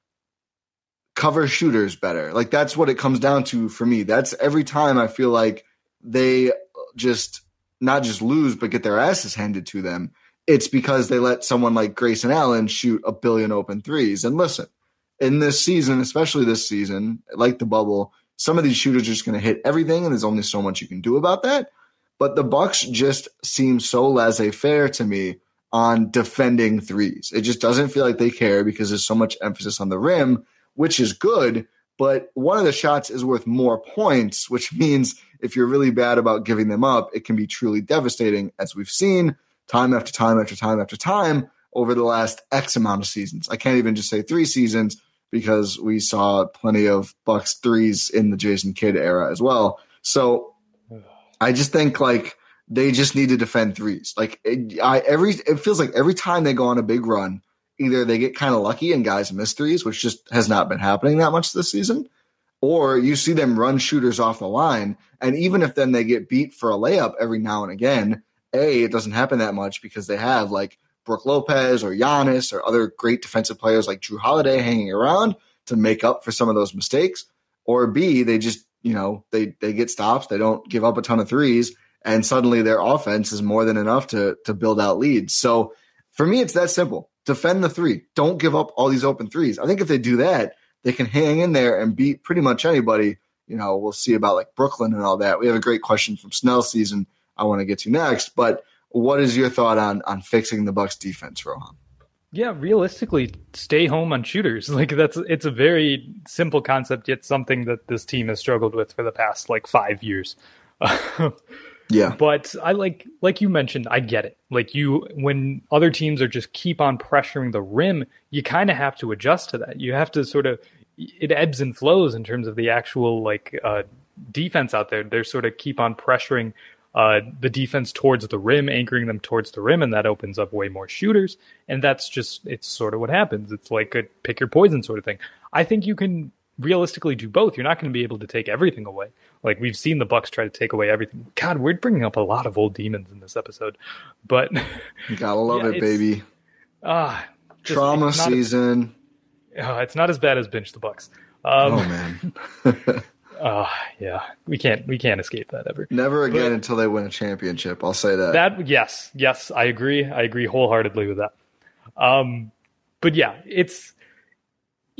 cover shooters better. Like that's what it comes down to for me. That's every time I feel like they just not just lose, but get their asses handed to them. It's because they let someone like Grayson Allen shoot a billion open threes. And listen, in this season, especially this season, like the bubble, some of these shooters are just going to hit everything, and there's only so much you can do about that. But the Bucks just seem so laissez-faire to me on defending threes. It just doesn't feel like they care because there's so much emphasis on the rim, which is good. But one of the shots is worth more points, which means if you're really bad about giving them up, it can be truly devastating, as we've seen time after time after time after time over the last X amount of seasons. I can't even just say three seasons because we saw plenty of Bucks threes in the Jason Kidd era as well. So I just think like they just need to defend threes. Like it, I every it feels like every time they go on a big run, either they get kind of lucky and guys miss threes, which just has not been happening that much this season, or you see them run shooters off the line, and even if then they get beat for a layup every now and again, a it doesn't happen that much because they have like Brook Lopez or Giannis or other great defensive players like Jrue Holiday hanging around to make up for some of those mistakes, or B they just you know they they get stops, they don't give up a ton of threes, and suddenly their offense is more than enough to to build out leads. So for me, it's that simple. Defend the three. Don't give up all these open threes. I think if they do that, they can hang in there and beat pretty much anybody. You know, we'll see about like Brooklyn and all that. We have a great question from Snell season I want to get to next. But what is your thought on on fixing the Bucks defense, Rohan? Yeah, realistically, stay home on shooters. Like that's it's a very simple concept, yet something that this team has struggled with for the past like five years. Yeah. but I like like you mentioned, I get it. Like you when other teams are just keep on pressuring the rim, you kind of have to adjust to that. You have to sort of it ebbs and flows in terms of the actual like uh defense out there. They're sort of keep on pressuring uh, the defense towards the rim, anchoring them towards the rim, and that opens up way more shooters. And that's just it's sort of what happens. It's like a pick your poison sort of thing. I think you can realistically do both. You're not going to be able to take everything away. Like we've seen the Bucks try to take away everything. God, we're bringing up a lot of old demons in this episode, but You gotta love Yeah, it, baby. ah, just- Trauma it's season. uh, it's not as bad as bench the Bucks. Um, oh man. uh, yeah, we can't we can't escape that ever. Never again But- until they win a championship. I'll say that. That yes, yes, I agree. I agree wholeheartedly with that. Um, but yeah, it's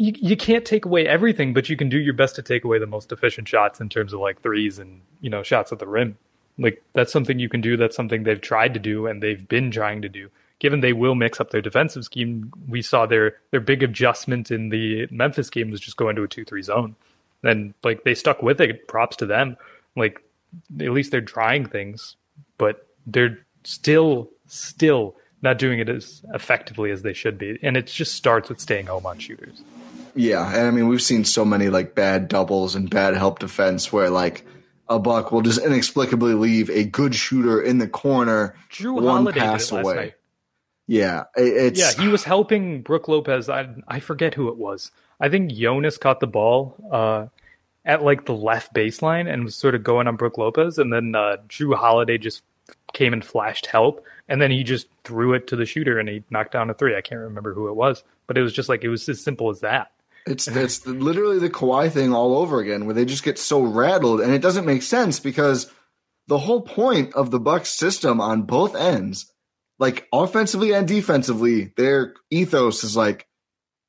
you, you can't take away everything, but you can do your best to take away the most efficient shots in terms of like threes and you know shots at the rim. Like that's something you can do. That's something they've tried to do and they've been trying to do. Given they will mix up their defensive scheme, we saw their their big adjustment in the Memphis game was just going to a two three zone, and like they stuck with it. Props to them. Like at least they're trying things, but they're still still not doing it as effectively as they should be. And it just starts with staying home on shooters. Yeah, and I mean we've seen so many like bad doubles and bad help defense where like a buck will just inexplicably leave a good shooter in the corner Drew one Holiday pass away. night. Yeah, it's yeah. He was helping Brook Lopez. I I forget who it was. I think Jonas caught the ball uh, at like the left baseline and was sort of going on Brook Lopez, and then uh, Jrue Holiday just came and flashed help, and then he just threw it to the shooter and he knocked down a three. I can't remember who it was, but it was just like it was as simple as that. It's it's literally the Kawhi thing all over again, where they just get so rattled, and it doesn't make sense because the whole point of the Bucks system on both ends, like offensively and defensively, their ethos is like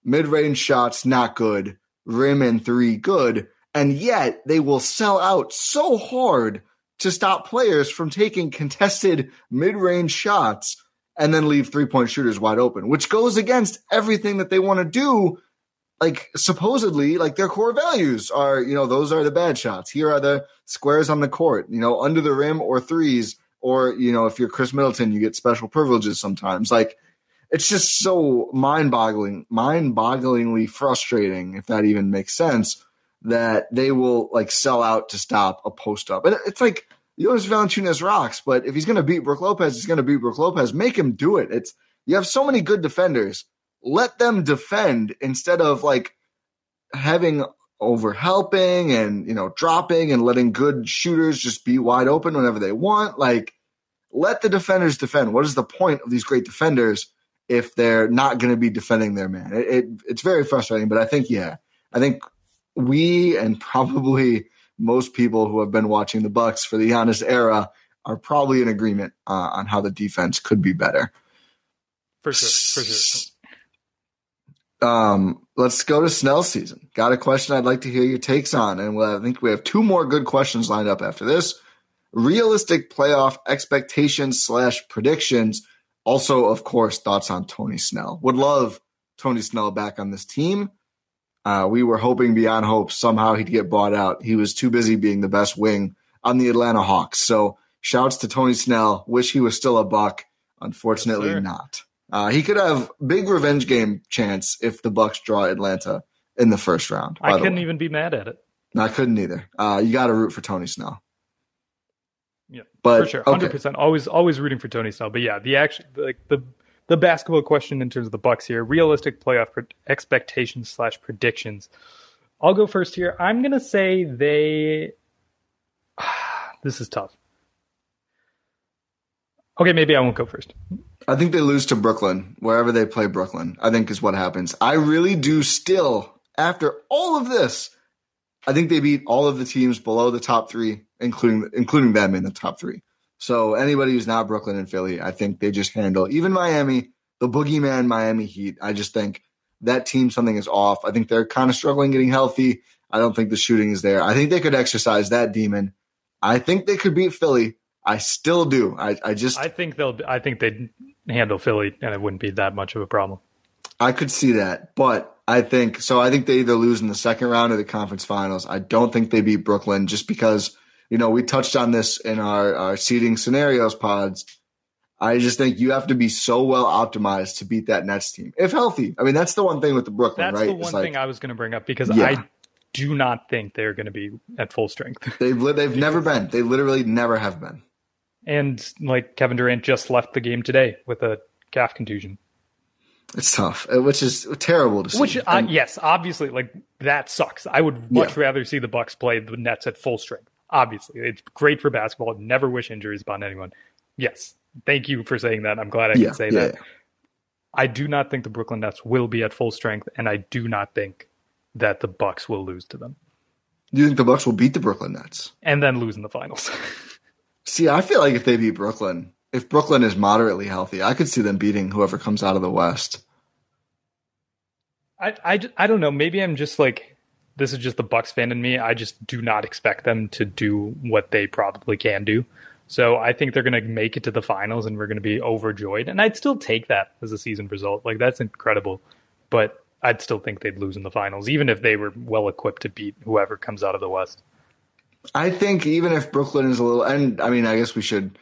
mid-range shots not good, rim and three good, and yet they will sell out so hard to stop players from taking contested mid-range shots and then leave three-point shooters wide open, which goes against everything that they want to do like supposedly like their core values are you know those are the bad shots here are the squares on the court you know under the rim or threes or you know if you're Khris Middleton you get special privileges sometimes like it's just so mind-boggling mind-bogglingly frustrating if that even makes sense that they will like sell out to stop a post up and it's like Jonas Valanciunas rocks, but if he's going to beat Brook Lopez, he's going to beat Brook Lopez. Make him do it. It's you have so many good defenders let them defend instead of like having over helping and you know dropping and letting good shooters just be wide open whenever they want. Like let the defenders defend. What is the point of these great defenders if they're not going to be defending their man? It, it, it's very frustrating but i think yeah i think we and probably most people who have been watching the bucks for the Giannis era are probably in agreement uh, on how the defense could be better. For sure for sure um, let's go to Snell season. Got a question I'd like to hear your takes on, and we'll, I think we have two more good questions lined up after this. Realistic playoff expectations slash predictions. Also, of course, thoughts on Tony Snell. Would love Tony Snell back on this team. Uh, we were hoping beyond hope somehow he'd get bought out. He was too busy being the best wing on the Atlanta Hawks. So, shouts to Tony Snell. Wish he was still a buck. Unfortunately, yes, not. Uh, he could have big revenge game chance if the Bucks draw Atlanta in the first round. I couldn't even be mad at it. No, I couldn't either. Uh, you got to root for Tony Snell. Yeah, but for sure, hundred okay. percent. Always, always rooting for Tony Snell. But yeah, the action, like the the basketball question in terms of the Bucks here, realistic playoff expectations slash predictions. I'll go first here. I'm gonna say they. this is tough. Okay, maybe I won't go first. I think they lose to Brooklyn, wherever they play Brooklyn, I think is what happens. I really do still, after all of this, I think they beat all of the teams below the top three, including including them in the top three. So anybody who's not Brooklyn and Philly, I think they just handle even Miami, the boogeyman Miami Heat. I just think that team something is off. I think they're kind of struggling getting healthy. I don't think the shooting is there. I think they could exercise that demon. I think they could beat Philly. I still do. I, I just I think they'll I think they'd handle Philly and it wouldn't be that much of a problem. I could see that, but I think so. I think they either lose in the second round of the conference finals. I don't think they beat Brooklyn just because you know we touched on this in our, our seeding scenarios pods. I just think you have to be so well optimized to beat that Nets team if healthy. I mean, that's the one thing with the Brooklyn. That's right? the one thing I was going to bring up because yeah. I do not think they're going to be at full strength. They've they've never been. They literally never have been. And like Kevin Durant just left the game today with a calf contusion. It's tough, uh, which is terrible to see. Which, uh, yes, obviously, like that sucks. I would much yeah. rather see the Bucks play the Nets at full strength. Obviously, it's great for basketball. Never wish injuries upon anyone. Yes, thank you for saying that. I'm glad I yeah, can say yeah, that. I do not think the Brooklyn Nets will be at full strength, and I do not think that the Bucks will lose to them. Do you think the Bucks will beat the Brooklyn Nets and then lose in the finals? See, I feel like if they beat Brooklyn, if Brooklyn is moderately healthy, I could see them beating whoever comes out of the West. I, I, I don't know. Maybe I'm just like this is just the Bucks fan in me. I just do not expect them to do what they probably can do. So I think they're going to make it to the finals and we're going to be overjoyed. And I'd still take that as a season result. Like that's incredible. But I'd still think they'd lose in the finals, even if they were well equipped to beat whoever comes out of the West. I think even if Brooklyn is a little, and I mean, I guess we should.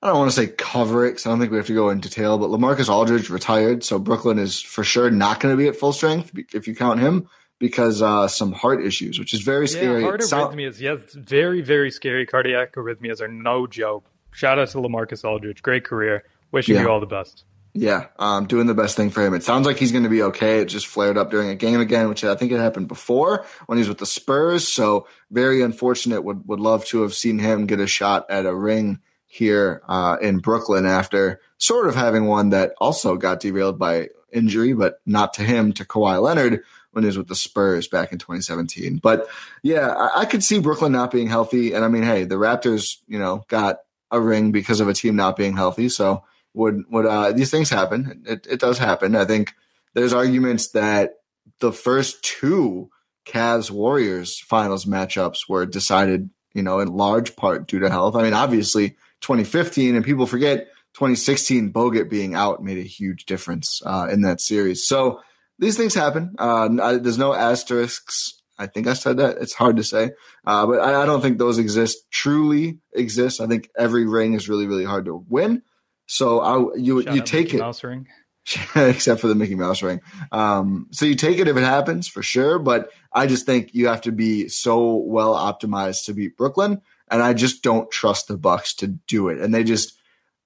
I don't want to say cover it because I don't think we have to go into detail. But Lamarcus Aldridge retired, so Brooklyn is for sure not going to be at full strength if you count him because uh, some heart issues, which is very scary. Yeah, heart arrhythmias, yes, very very scary. Cardiac arrhythmias are no joke. Shout out to Lamarcus Aldridge, great career. Wishing yeah. you all the best. Yeah, um, doing the best thing for him. It sounds like he's going to be okay. It just flared up during a game again, which I think it happened before when he was with the Spurs. So very unfortunate. Would would love to have seen him get a shot at a ring here uh, in Brooklyn after sort of having one that also got derailed by injury, but not to him, to Kawhi Leonard when he was with the Spurs back in 2017. But yeah, I, I could see Brooklyn not being healthy. And I mean, hey, the Raptors, you know, got a ring because of a team not being healthy. So would would uh, these things happen? It, it does happen. I think there's arguments that the first two Cavs Warriors finals matchups were decided, you know, in large part due to health. I mean, obviously 2015, and people forget 2016 Bogut being out made a huge difference uh, in that series. So these things happen. Uh, there's no asterisks. I think I said that. It's hard to say, uh, but I, I, don't think those exist. Truly exist. I think every ring is really, really hard to win. So I, you Shout you take Mickey it, Mouse ring. except for the Mickey Mouse ring. Um, so you take it if it happens for sure. But I just think you have to be so well optimized to beat Brooklyn, and I just don't trust the Bucks to do it. And they just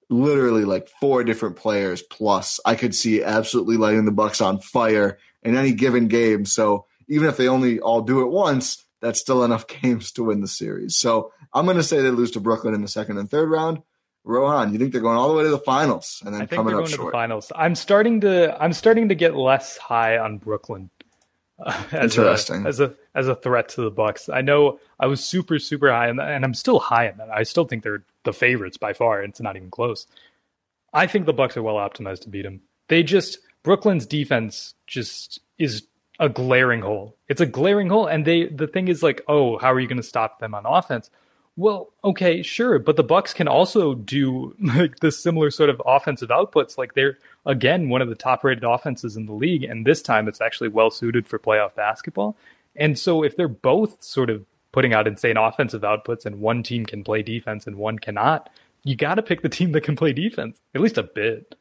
literally like four different players plus. I could see absolutely lighting the Bucks on fire in any given game. So even if they only all do it once, that's still enough games to win the series. So I'm going to say they lose to Brooklyn in the second and third round. Rohan, you think they're going all the way to the finals and then I think coming they're up going short? to the finals. I'm starting to I'm starting to get less high on Brooklyn. Uh, as Interesting. A, as a as a threat to the Bucks. I know I was super super high on that, and I'm still high on that. I still think they're the favorites by far. It's not even close. I think the Bucks are well optimized to beat them. They just Brooklyn's defense just is a glaring hole. It's a glaring hole, and they the thing is like, oh, how are you going to stop them on offense? Well, okay, sure, but the Bucks can also do like the similar sort of offensive outputs. Like they're again one of the top-rated offenses in the league, and this time it's actually well suited for playoff basketball. And so if they're both sort of putting out insane offensive outputs, and one team can play defense and one cannot, you got to pick the team that can play defense at least a bit.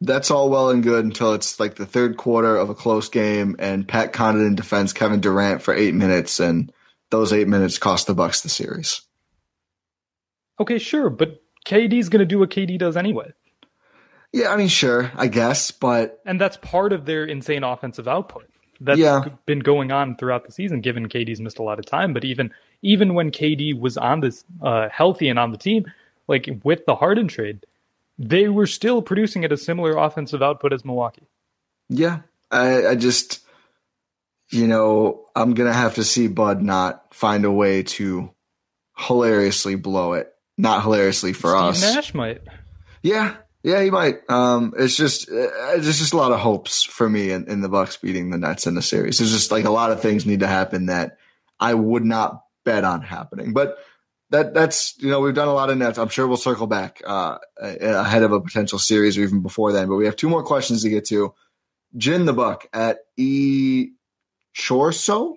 That's all well and good until it's like the third quarter of a close game, and Pat Connaughton defends Kevin Durant for eight minutes, and those eight minutes cost the Bucks the series. Okay, sure, but KD's going to do what KD does anyway. Yeah, I mean, sure, I guess, but and that's part of their insane offensive output. That's Yeah. been going on throughout the season. Given KD's missed a lot of time, but even even when KD was on this uh, healthy and on the team, like with the Harden trade, they were still producing at a similar offensive output as Milwaukee. yeah, I, I just, you know, I'm gonna have to see Bud not find a way to hilariously blow it. Not hilariously for Steve us. Nash might. Yeah, yeah, he might. Um, it's just, uh, there's just a lot of hopes for me in, in the Bucks beating the Nets in the series. There's just like a lot of things need to happen that I would not bet on happening. But that that's you know we've done a lot of Nets. I'm sure we'll circle back uh, ahead of a potential series or even before then. But we have two more questions to get to. Jin the Buck at E Chorso.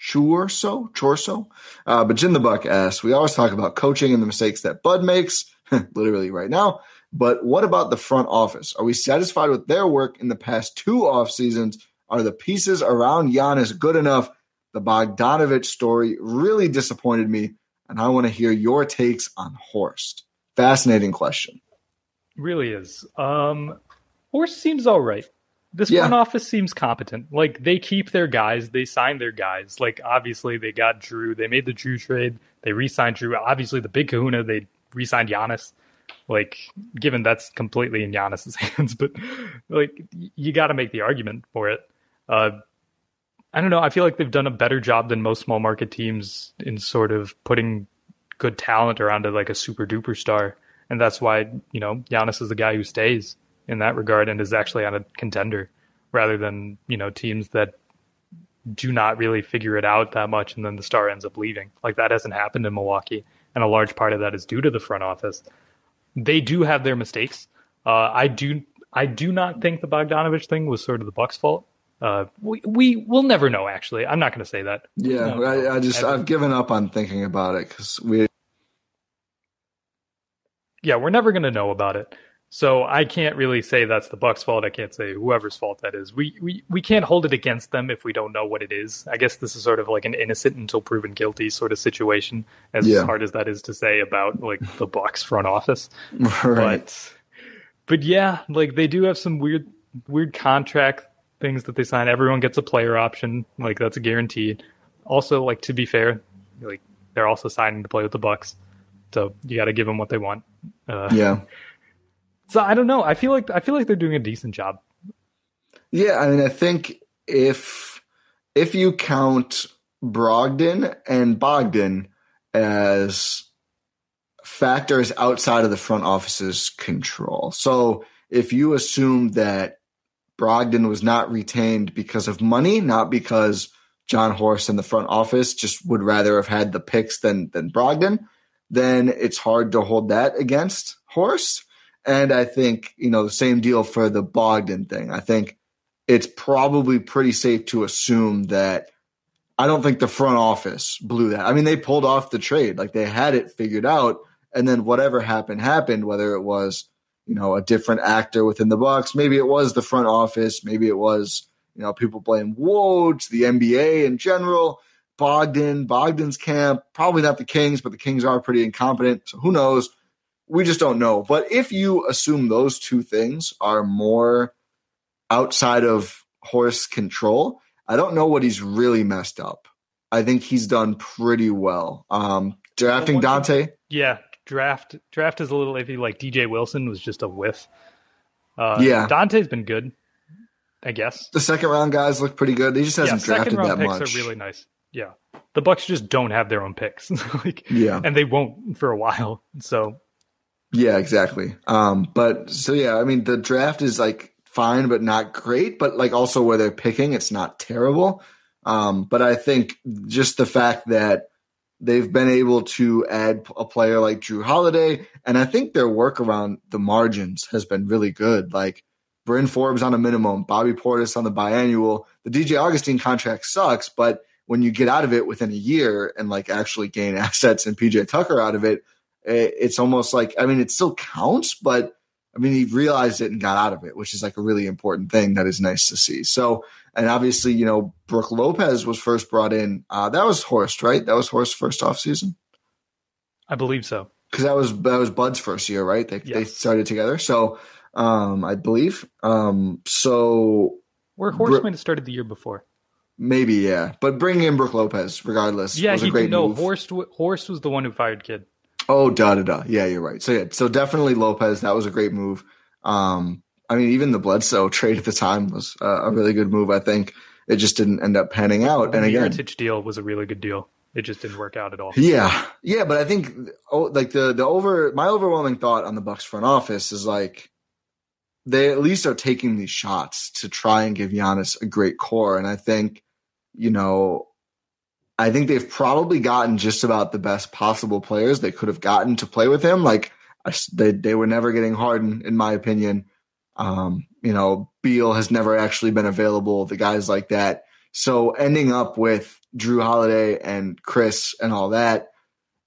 Chorso, Chorso. Uh, but Jin the Buck asks, we always talk about coaching and the mistakes that Bud makes, literally right now. But what about the front office? Are we satisfied with their work in the past two off seasons? Are the pieces around Giannis good enough? The Bogdanovich story really disappointed me, and I want to hear your takes on Horst. Fascinating question. Really is. Um, Horst seems all right. This Yeah. front office seems competent. Like they keep their guys, they sign their guys. Like obviously they got Jrue, they made the Jrue trade, they re-signed Jrue. Obviously the big Kahuna, they re-signed Giannis. Like given that's completely in Giannis's hands, but like you got to make the argument for it. Uh, I don't know. I feel like they've done a better job than most small market teams in sort of putting good talent around it, like a super duper star, and that's why you know Giannis is the guy who stays in that regard and is actually on a contender rather than you know teams that do not really figure it out that much and then the star ends up leaving. Like that hasn't happened in Milwaukee, and a large part of that is due to the front office. They do have their mistakes. Uh, I do. I do not think the Bogdanovich thing was sort of the Bucks' fault. Uh, we we will never know. Actually, I'm not going to say that. Yeah, No, I, I just ever. I've given up on thinking about it because we yeah, we're never going to know about it. So I can't really say that's the Bucks' fault. I can't say whoever's fault that is. We we we can't hold it against them if we don't know what it is. I guess this is sort of like an innocent until proven guilty sort of situation. As Yeah. hard as that is to say about like the Bucks front office, right. but but yeah, like they do have some weird weird contract things that they sign. Everyone gets a player option, like that's a guaranteed. Also, like to be fair, like they're also signing to play with the Bucks, so you got to give them what they want. Uh, Yeah. So I don't know. I feel like I feel like they're doing a decent job. Yeah, I mean, I think if if you count Brogdon and Bogdan as factors outside of the front office's control. So if you assume that Brogdon was not retained because of money, not because Jon Horst and the front office just would rather have had the picks than than Brogdon, then it's hard to hold that against Horst. And I think, you know, the same deal for the Bogdan thing. I think it's probably pretty safe to assume that I don't think the front office blew that. I mean, they pulled off the trade, like they had it figured out, and then whatever happened happened. Whether it was you know a different actor within the Bucks. maybe it was the front office, maybe it was you know people blame Woj, the NBA in general, Bogdan, Bogdan's camp, probably not the Kings, but the Kings are pretty incompetent, so who knows? We just don't know. But if you assume those two things are more outside of Horst control, I don't know what he's really messed up. I think he's done pretty well. Um, drafting Donte, Yeah, draft draft is a little iffy. Like DJ Wilson was just a whiff. Uh, Yeah. Donte's been good, I guess. the second round guys look pretty good. He just hasn't second drafted that picks much. are really nice. Yeah, the Bucks just don't have their own picks, like, Yeah. and they won't for a while. So Yeah, exactly. Um, but so yeah, I mean the draft is like fine, but not great. But like also where they're picking, it's not terrible. Um, but I think just the fact that they've been able to add a player like Jrue Holiday, and I think their work around the margins has been really good. Like Bryn Forbes on a minimum, Bobby Portis on the biannual. The DJ Augustin contract sucks, but when you get out of it within a year and like actually gain assets and PJ Tucker out of it, it's almost like I mean it still counts, but I mean he realized it and got out of it, which is like a really important thing that is nice to see. So and obviously you know Brook Lopez was first brought in. Uh, that was Horst, right? That was Horst's first off season I believe so. because that was that was Bud's first year, right? They they started together, so um, I believe. Um, so Or Bro- Horst might have started the year before. maybe yeah, but bringing in Brook Lopez regardless Yeah, was a he great no move. Horst. Horst was the one who fired Kidd. Oh, da da da. Yeah, you're right. So yeah, so definitely Lopez. That was a great move. Um, I mean, even the Bledsoe trade at the time was uh, a really good move. I think it just didn't end up panning out. And again, the again, Heritage deal was a really good deal. It just didn't work out at all. yeah, yeah, but I think oh, like the the over my overwhelming thought on the Bucks front office is like they at least are taking these shots to try and give Giannis a great core, and I think you know. I think they've probably gotten just about the best possible players they could have gotten to play with him. Like they they were never getting Harden, in my opinion. Um, you know, Beal has never actually been available. The guys like that. So ending up with Jrue Holiday and Khris and all that,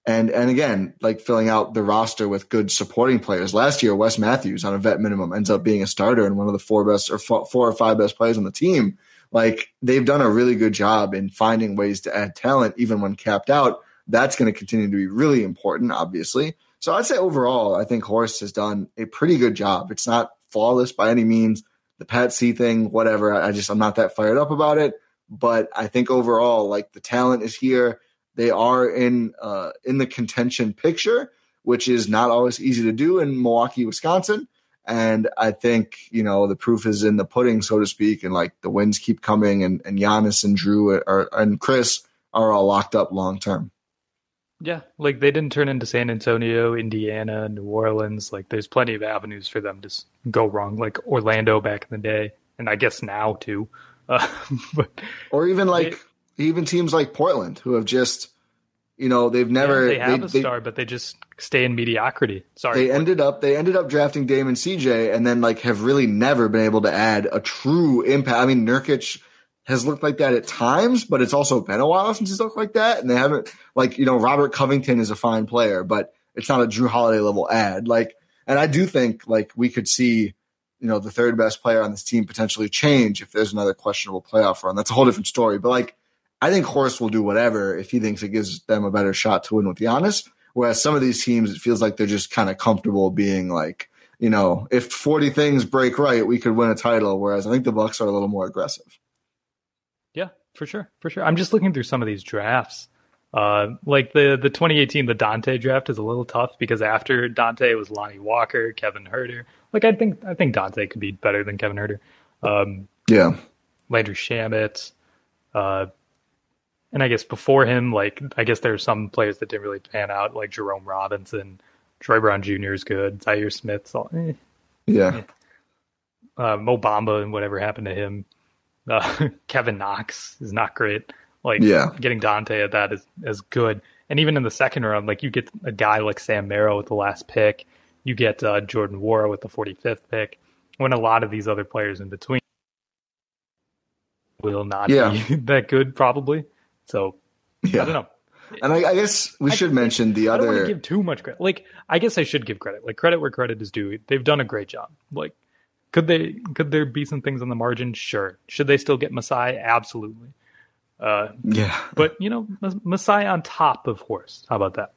and and again, like filling out the roster with good supporting players. Last year, Wes Matthews on a vet minimum ends up being a starter and one of the four best or four or five best players on the team. Like they've done a really good job in finding ways to add talent, even when capped out. That's going to continue to be really important, obviously. So I'd say overall, I think Horst has done a pretty good job. It's not flawless by any means. The Pat C thing, whatever. I just I'm not that fired up about it. But I think overall, like the talent is here. They are in uh, in the contention picture, which is not always easy to do in Milwaukee, Wisconsin. And I think, you know, the proof is in the pudding, so to speak. And like the wins keep coming and, and Giannis and Jrue are, and Khris are all locked up long term. Yeah, like they didn't turn into San Antonio, Indiana, New Orleans. Like there's plenty of avenues for them to go wrong, like Orlando back in the day, and I guess now too. Uh, but Or even like, even teams like Portland who have just, you know, they've never, yeah, they have a they- star, but they just stay in mediocrity. Sorry, they ended up they ended up drafting Damon CJ and then like have really never been able to add a true impact. I mean, Nurkic has looked like that at times, but it's also been a while since he's looked like that. And they haven't like, you know, Robert Covington is a fine player, but it's not a Jrue Holiday level ad. Like, and I do think like we could see, you know, the third best player on this team potentially change if there's another questionable playoff run. That's a whole different story. But like, I think Horst will do whatever if he thinks it gives them a better shot to win with Giannis. Whereas some of these teams, it feels like they're just kind of comfortable being like you know, if 40 things break right, we could win a title. Whereas I think the Bucks are a little more aggressive. Yeah, for sure, for sure. I'm just looking through some of these drafts. Uh, like the the 2018 the Donte draft is a little tough because after Donte was Lonnie Walker, Kevin Huerter. Like I think I think Donte could be better than Kevin Huerter. Um, yeah, Landry Shamet, uh, and I guess before him, like I guess there are some players that didn't really pan out, like Jerome Robinson, Troy Brown Jr. is good, Zhaire Smith's all, eh. yeah, uh, Mo Bamba and whatever happened to him. Uh, Kevin Knox is not great. Like Yeah. getting Donte at that is is good. And even in the second round, like you get a guy like Sam Merrill with the last pick, you get uh, Jordan Nwora with the 45th pick. When a lot of these other players in between will not Yeah. be that good, probably. So yeah. I don't know. And I, I guess we should mention the I don't want other. to give too much credit. Like, I guess I should give credit. Like, credit where credit is due. They've done a great job. Like, could they? Could there be some things on the margin? Sure. Should they still get Masai? Absolutely. Uh, yeah, but you know, Mas- Masai on top of Horst. How about that?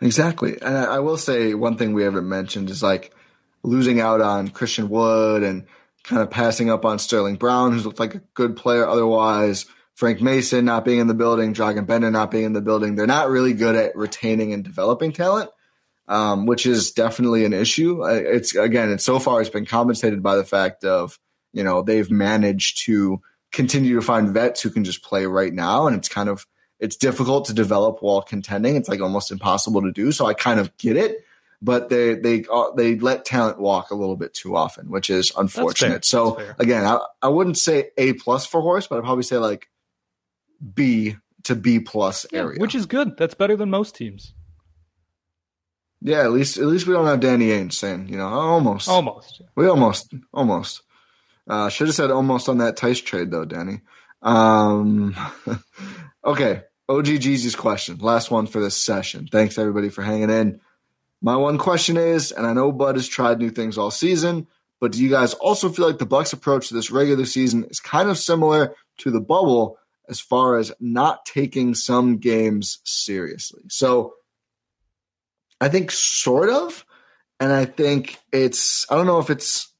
exactly. And I, I will say one thing we haven't mentioned is like losing out on Christian Wood and kind of passing up on Sterling Brown, who's looked like a good player otherwise. Frank Mason not being in the building, Dragan Bender not being in the building. They're not really good at retaining and developing talent, um, which is definitely an issue. It's again, it's so far it's been compensated by the fact of you know they've managed to continue to find vets who can just play right now, and it's kind of it's difficult to develop while contending. It's like almost impossible to do. So I kind of get it, but they they uh, they let talent walk a little bit too often, which is unfortunate. So again, I, I wouldn't say A plus for Horst, but I'd probably say like B to B plus area. which is good. That's better than most teams. yeah, at least at least we don't have Danny Ainge saying you know almost Almost. we almost almost uh, should have said almost on that Tice trade though, Danny. Um, okay, OG Jeezy's question, last one for this session. Thanks everybody for hanging in. My one question is, and I know Bud has tried new things all season, but do you guys also feel like the Bucks' approach to this regular season is kind of similar to the bubble as far as not taking some games seriously? So I think sort of, and I think it's I don't know if it's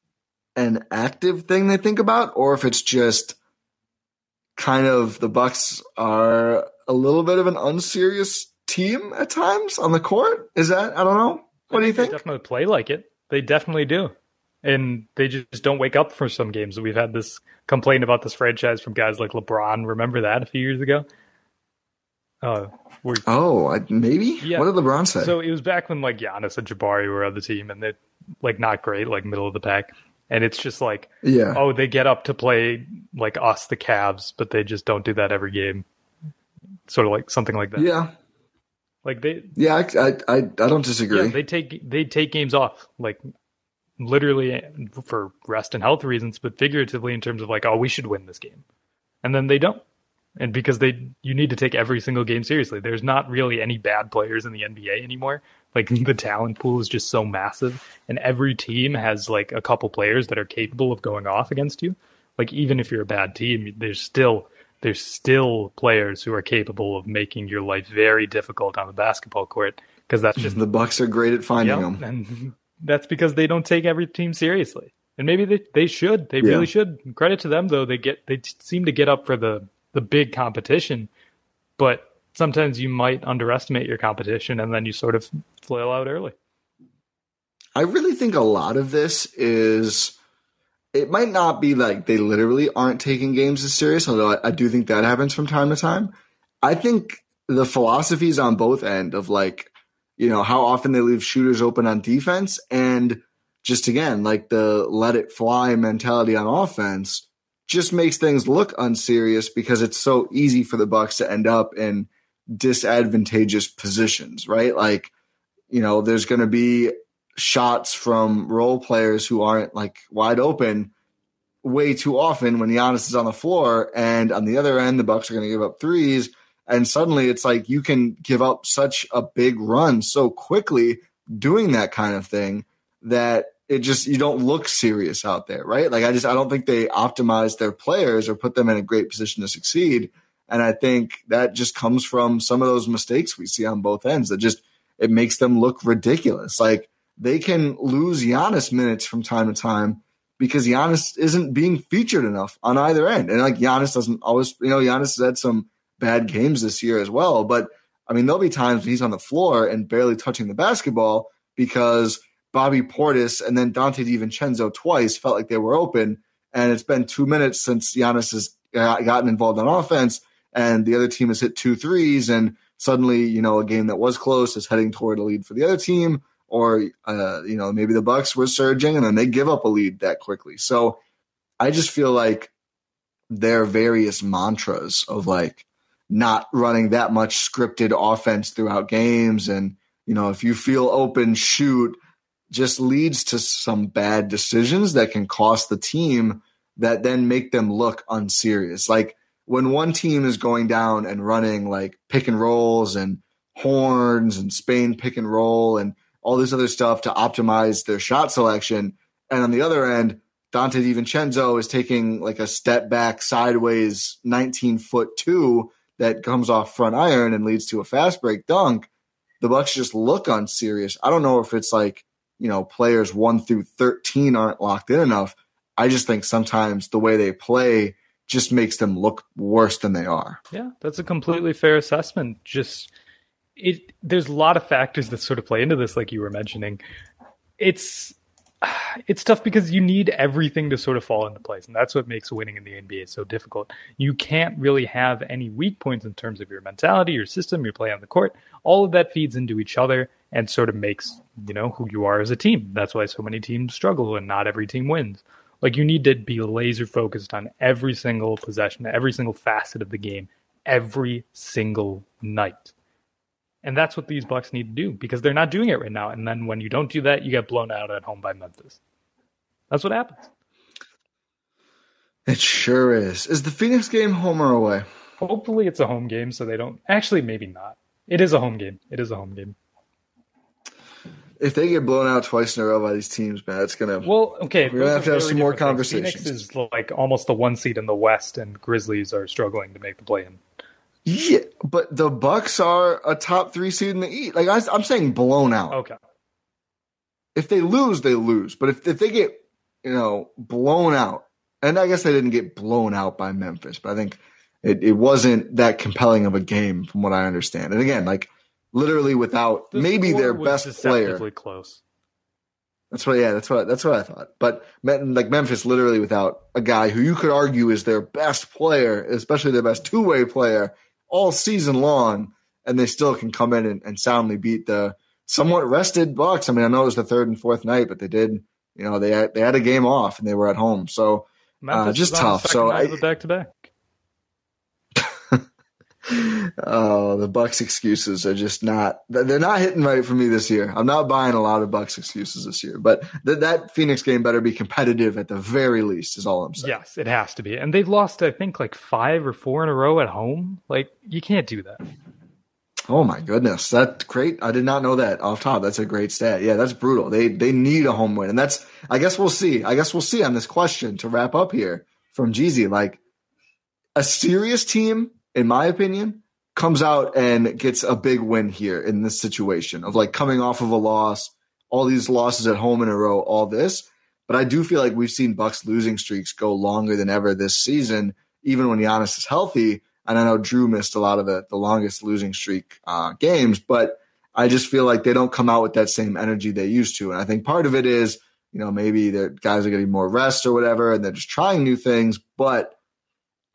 an active thing they think about or if it's just kind of the Bucks are a little bit of an unserious team at times on the court. Is that I don't know. What do you They think? definitely play like it. They definitely do. And they just don't wake up for some games. We've had this complaint about this franchise from guys like LeBron. Remember that a few years ago? Uh, we're, Oh, I, maybe. Yeah. What did LeBron say? so it was back when like Giannis and Jabari were on the team, and they're like not great, like middle of the pack. And it's just like, yeah. oh, they get up to play like us, the Cavs, but they just don't do that every game. Sort of like something like that. yeah. Like they, Yeah. I, I I I don't disagree. yeah, they take they take games off, like literally for rest and health reasons, but figuratively in terms of like, oh, we should win this game, and then they don't, and because they you need to take every single game seriously. There's not really any bad players in the NBA anymore. Like the talent pool is just so massive, and every team has like a couple players that are capable of going off against you. Like even if you're a bad team, there's still there's still players who are capable of making your life very difficult on the basketball court because that's hmm. just the Bucks are great at finding Yep, them. and that's because they don't take every team seriously. And maybe they, they should. They Yeah. really should. Credit to them though. They get they seem to get up for the the big competition, but sometimes you might underestimate your competition and then you sort of flail out early. I really think a lot of this is it might not be like they literally aren't taking games as serious, although I, I do think that happens from time to time. I think the philosophies on both end of like, you know, how often they leave shooters open on defense and just again, like the let it fly mentality on offense just makes things look unserious because it's so easy for the Bucks to end up in disadvantageous positions, right? Like, you know, there's going to be shots from role players who aren't like wide open way too often when Giannis is on the floor, and on the other end, the Bucks are going to give up threes, and suddenly it's like you can give up such a big run so quickly doing that kind of thing that it just you don't look serious out there, right? Like I just I don't think they optimize their players or put them in a great position to succeed. And I think that just comes from some of those mistakes we see on both ends that just it makes them look ridiculous. Like they can lose Giannis minutes from time to time because Giannis isn't being featured enough on either end. And like Giannis doesn't always, you know, Giannis has had some bad games this year as well. But I mean, there'll be times when he's on the floor and barely touching the basketball because Bobby Portis and then Donte DiVincenzo twice felt like they were open. And it's been two minutes since Giannis has gotten involved on offense and the other team has hit two threes. And suddenly, you know, a game that was close is heading toward a lead for the other team or uh, you know maybe the Bucks were surging and then they give up a lead that quickly. So I just feel like their various mantras of like not running that much scripted offense throughout games and you know if you feel open shoot just leads to some bad decisions that can cost the team that then make them look unserious like when one team is going down and running like pick and rolls and horns and Spain pick and roll and all this other stuff to optimize their shot selection. And on the other end, Donte DiVincenzo is taking like a step back sideways 19 foot two that comes off front iron and leads to a fast break dunk. The Bucks just look unserious. I don't know if it's like, you know, players one through 13 aren't locked in enough. I just think sometimes the way they play just makes them look worse than they are. Yeah, that's a completely fair assessment. Just it there's a lot of factors that sort of play into this like you were mentioning it's it's tough because you need everything to sort of fall into place and that's what makes winning in the NBA so difficult. You can't really have any weak points in terms of your mentality, your system, your play on the court. All of that feeds into each other and sort of makes, you know, who you are as a team. That's why so many teams struggle and not every team wins. Like you need to be laser focused on every single possession, every single facet of the game, every single night. And that's what these Bucks need to do because they're not doing it right now. And then when you don't do that, you get blown out at home by Memphis. That's what happens. It sure is. Is the Phoenix game home or away? Hopefully it's a home game so they don't actually maybe not. It is a home game. It is a home game. If they get blown out twice in a row by these teams, man, it's gonna Well, okay. We're gonna have to have some more conversations. Phoenix is like almost the one seed in the West and Grizzlies are struggling to make the play in. Yeah, but the Bucks are a top three seed in the East. Like I, am saying, blown out. Okay. If they lose, they lose. But if if they get you know blown out, and I guess they didn't get blown out by Memphis, but I think it, it wasn't that compelling of a game from what I understand. And again, like literally without the maybe their best player. Close. That's what, yeah, that's what, that's what I thought. But like Memphis, literally without a guy who you could argue is their best player, especially their best two way player, all season long, and they still can come in and, and soundly beat the somewhat rested Bucks. I mean, I know it was the third and fourth night, but they did. You know, they had, they had a game off and they were at home, so uh, just tough. So I back to back. Oh, the Bucks excuses are just not they're not hitting right for me this year. I'm not buying a lot of Bucks excuses this year, but th- that Phoenix game better be competitive at the very least is all I'm saying. Yes, it has to be. And they've lost I think like 5 or 4 in a row at home. Like you can't do that. Oh my goodness. That's great. I did not know that off top. That's a great stat. Yeah, that's brutal. They they need a home win. And that's I guess we'll see. I guess we'll see on this question to wrap up here from Jeezy. Like a serious team in my opinion, comes out and gets a big win here in this situation of like coming off of a loss, all these losses at home in a row, all this. But I do feel like we've seen Bucks losing streaks go longer than ever this season, even when Giannis is healthy. And I know Jrue missed a lot of the, the longest losing streak uh, games, but I just feel like they don't come out with that same energy they used to. And I think part of it is, you know, maybe the guys are getting more rest or whatever, and they're just trying new things. But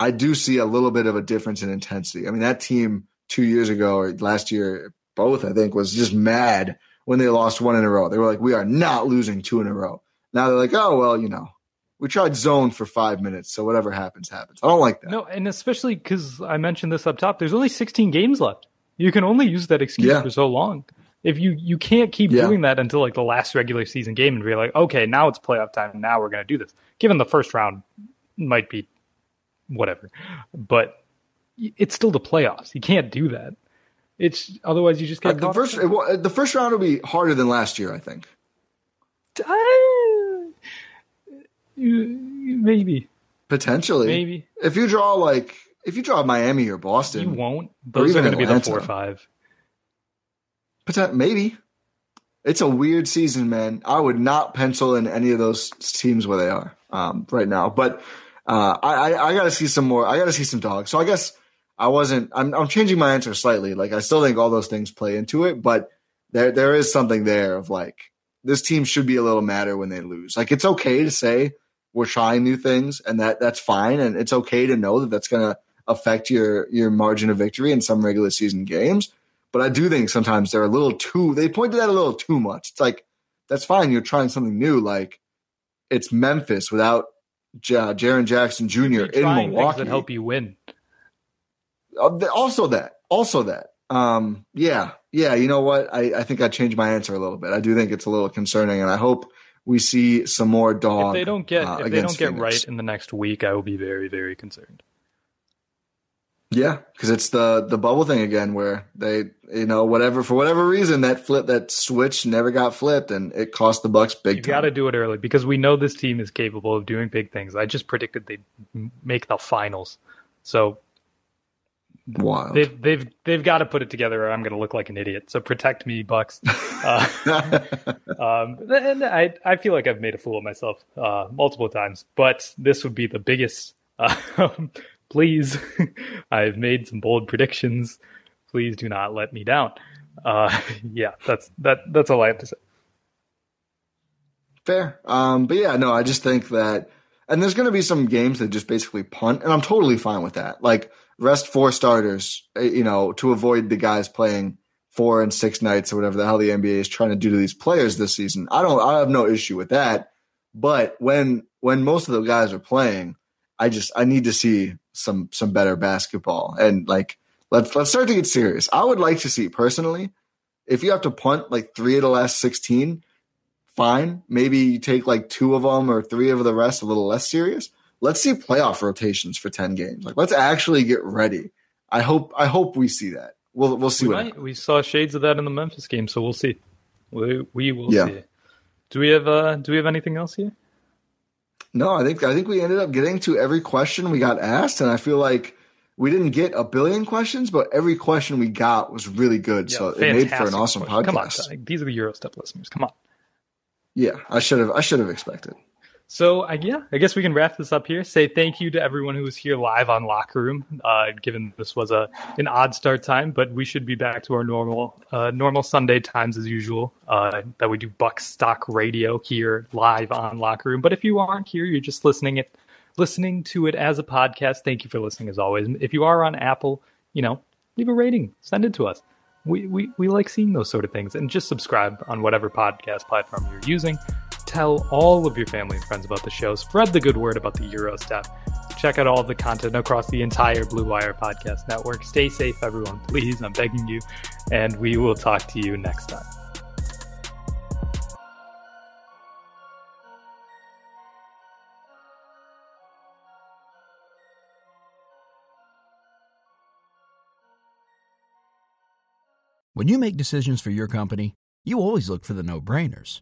I do see a little bit of a difference in intensity. I mean, that team two years ago or last year, both I think, was just mad when they lost one in a row. They were like, "We are not losing two in a row." Now they're like, "Oh well, you know, we tried zone for five minutes, so whatever happens, happens." I don't like that. No, and especially because I mentioned this up top. There's only 16 games left. You can only use that excuse yeah. for so long. If you you can't keep yeah. doing that until like the last regular season game and be like, okay, now it's playoff time. Now we're going to do this. Given the first round might be whatever. But it's still the playoffs. You can't do that. It's otherwise you just get uh, the first. the first round will be harder than last year, I think. Uh, maybe. Potentially. Maybe. If you draw like if you draw Miami or Boston, you won't. Those are going to be the four or five. Potent- maybe. it's a weird season, man. I would not pencil in any of those teams where they are um, right now. But uh, I, I, I got to see some more. I got to see some dogs. So I guess I wasn't. I'm, I'm changing my answer slightly. Like I still think all those things play into it, but there there is something there of like this team should be a little madder when they lose. Like it's okay to say we're trying new things, and that that's fine, and it's okay to know that that's to affect your your margin of victory in some regular season games. But I do think sometimes they're a little too. They pointed that a little too much. It's like that's fine. You're trying something new. Like it's Memphis without J- Jaren Jackson Jr. in Milwaukee that help you win. Uh, also that. Also that. Um, yeah, yeah. You know what? I, I think I changed my answer a little bit. I do think it's a little concerning, and I hope we see some more dog. If they don't get uh, if they don't get Phoenix. right in the next week, I will be very very concerned. Yeah, because it's the the bubble thing again, where they you know whatever for whatever reason that flip that switch never got flipped, and it cost the Bucks big You got to do it early because we know this team is capable of doing big things. I just predicted they'd make the finals, so Wild. they've they've they've got to put it together, or I'm going to look like an idiot. So protect me, Bucks. Uh, um, and I I feel like I've made a fool of myself uh, multiple times, but this would be the biggest. Um, please, I've made some bold predictions. Please do not let me down. Uh, yeah, that's that. That's all I have to say. Fair. Um, but yeah, no, I just think that, and there's going to be some games that just basically punt, and I'm totally fine with that. Like rest four starters, eh, you know, to avoid the guys playing four and six nights or whatever the hell the NBA is trying to do to these players this season. I don't, I have no issue with that. But when when most of the guys are playing, I just I need to see some some better basketball and like let's let's start to get serious. I would like to see personally if you have to punt like three of the last sixteen fine. Maybe you take like two of them or three of the rest a little less serious. Let's see playoff rotations for 10 games. Like let's actually get ready. I hope I hope we see that. We'll we'll see We, what might, we saw shades of that in the Memphis game, so we'll see. We, we will Yeah. see. Do we have uh, Do we have anything else here? No, I think I think we ended up getting to every question we got asked, and I feel like we didn't get a billion questions, but every question we got was really good. so it made for an awesome question. Come on, podcast. These are the Eurostep listeners. Come on. Yeah, I should have I should have expected. So I yeah, I guess we can wrap this up here. Say thank you to everyone who was here live on Locker Room. Uh, given this was a an odd start time, but we should be back to our normal uh, normal Sunday times as usual. Uh, that we do Buck Stock Radio here live on Locker Room. But if you aren't here, you're just listening it listening to it as a podcast. Thank you for listening as always. If you are on Apple, you know, leave a rating, send it to us. We, we, we like seeing those sort of things and just subscribe on whatever podcast platform you're using. Tell all of your family and friends about the show. Spread the good word about the Eurostep. Check out all of the content across the entire Blue Wire podcast network. Stay safe, everyone, please. I'm begging you. And we will talk to you next time. When you make decisions for your company, you always look for the no brainers.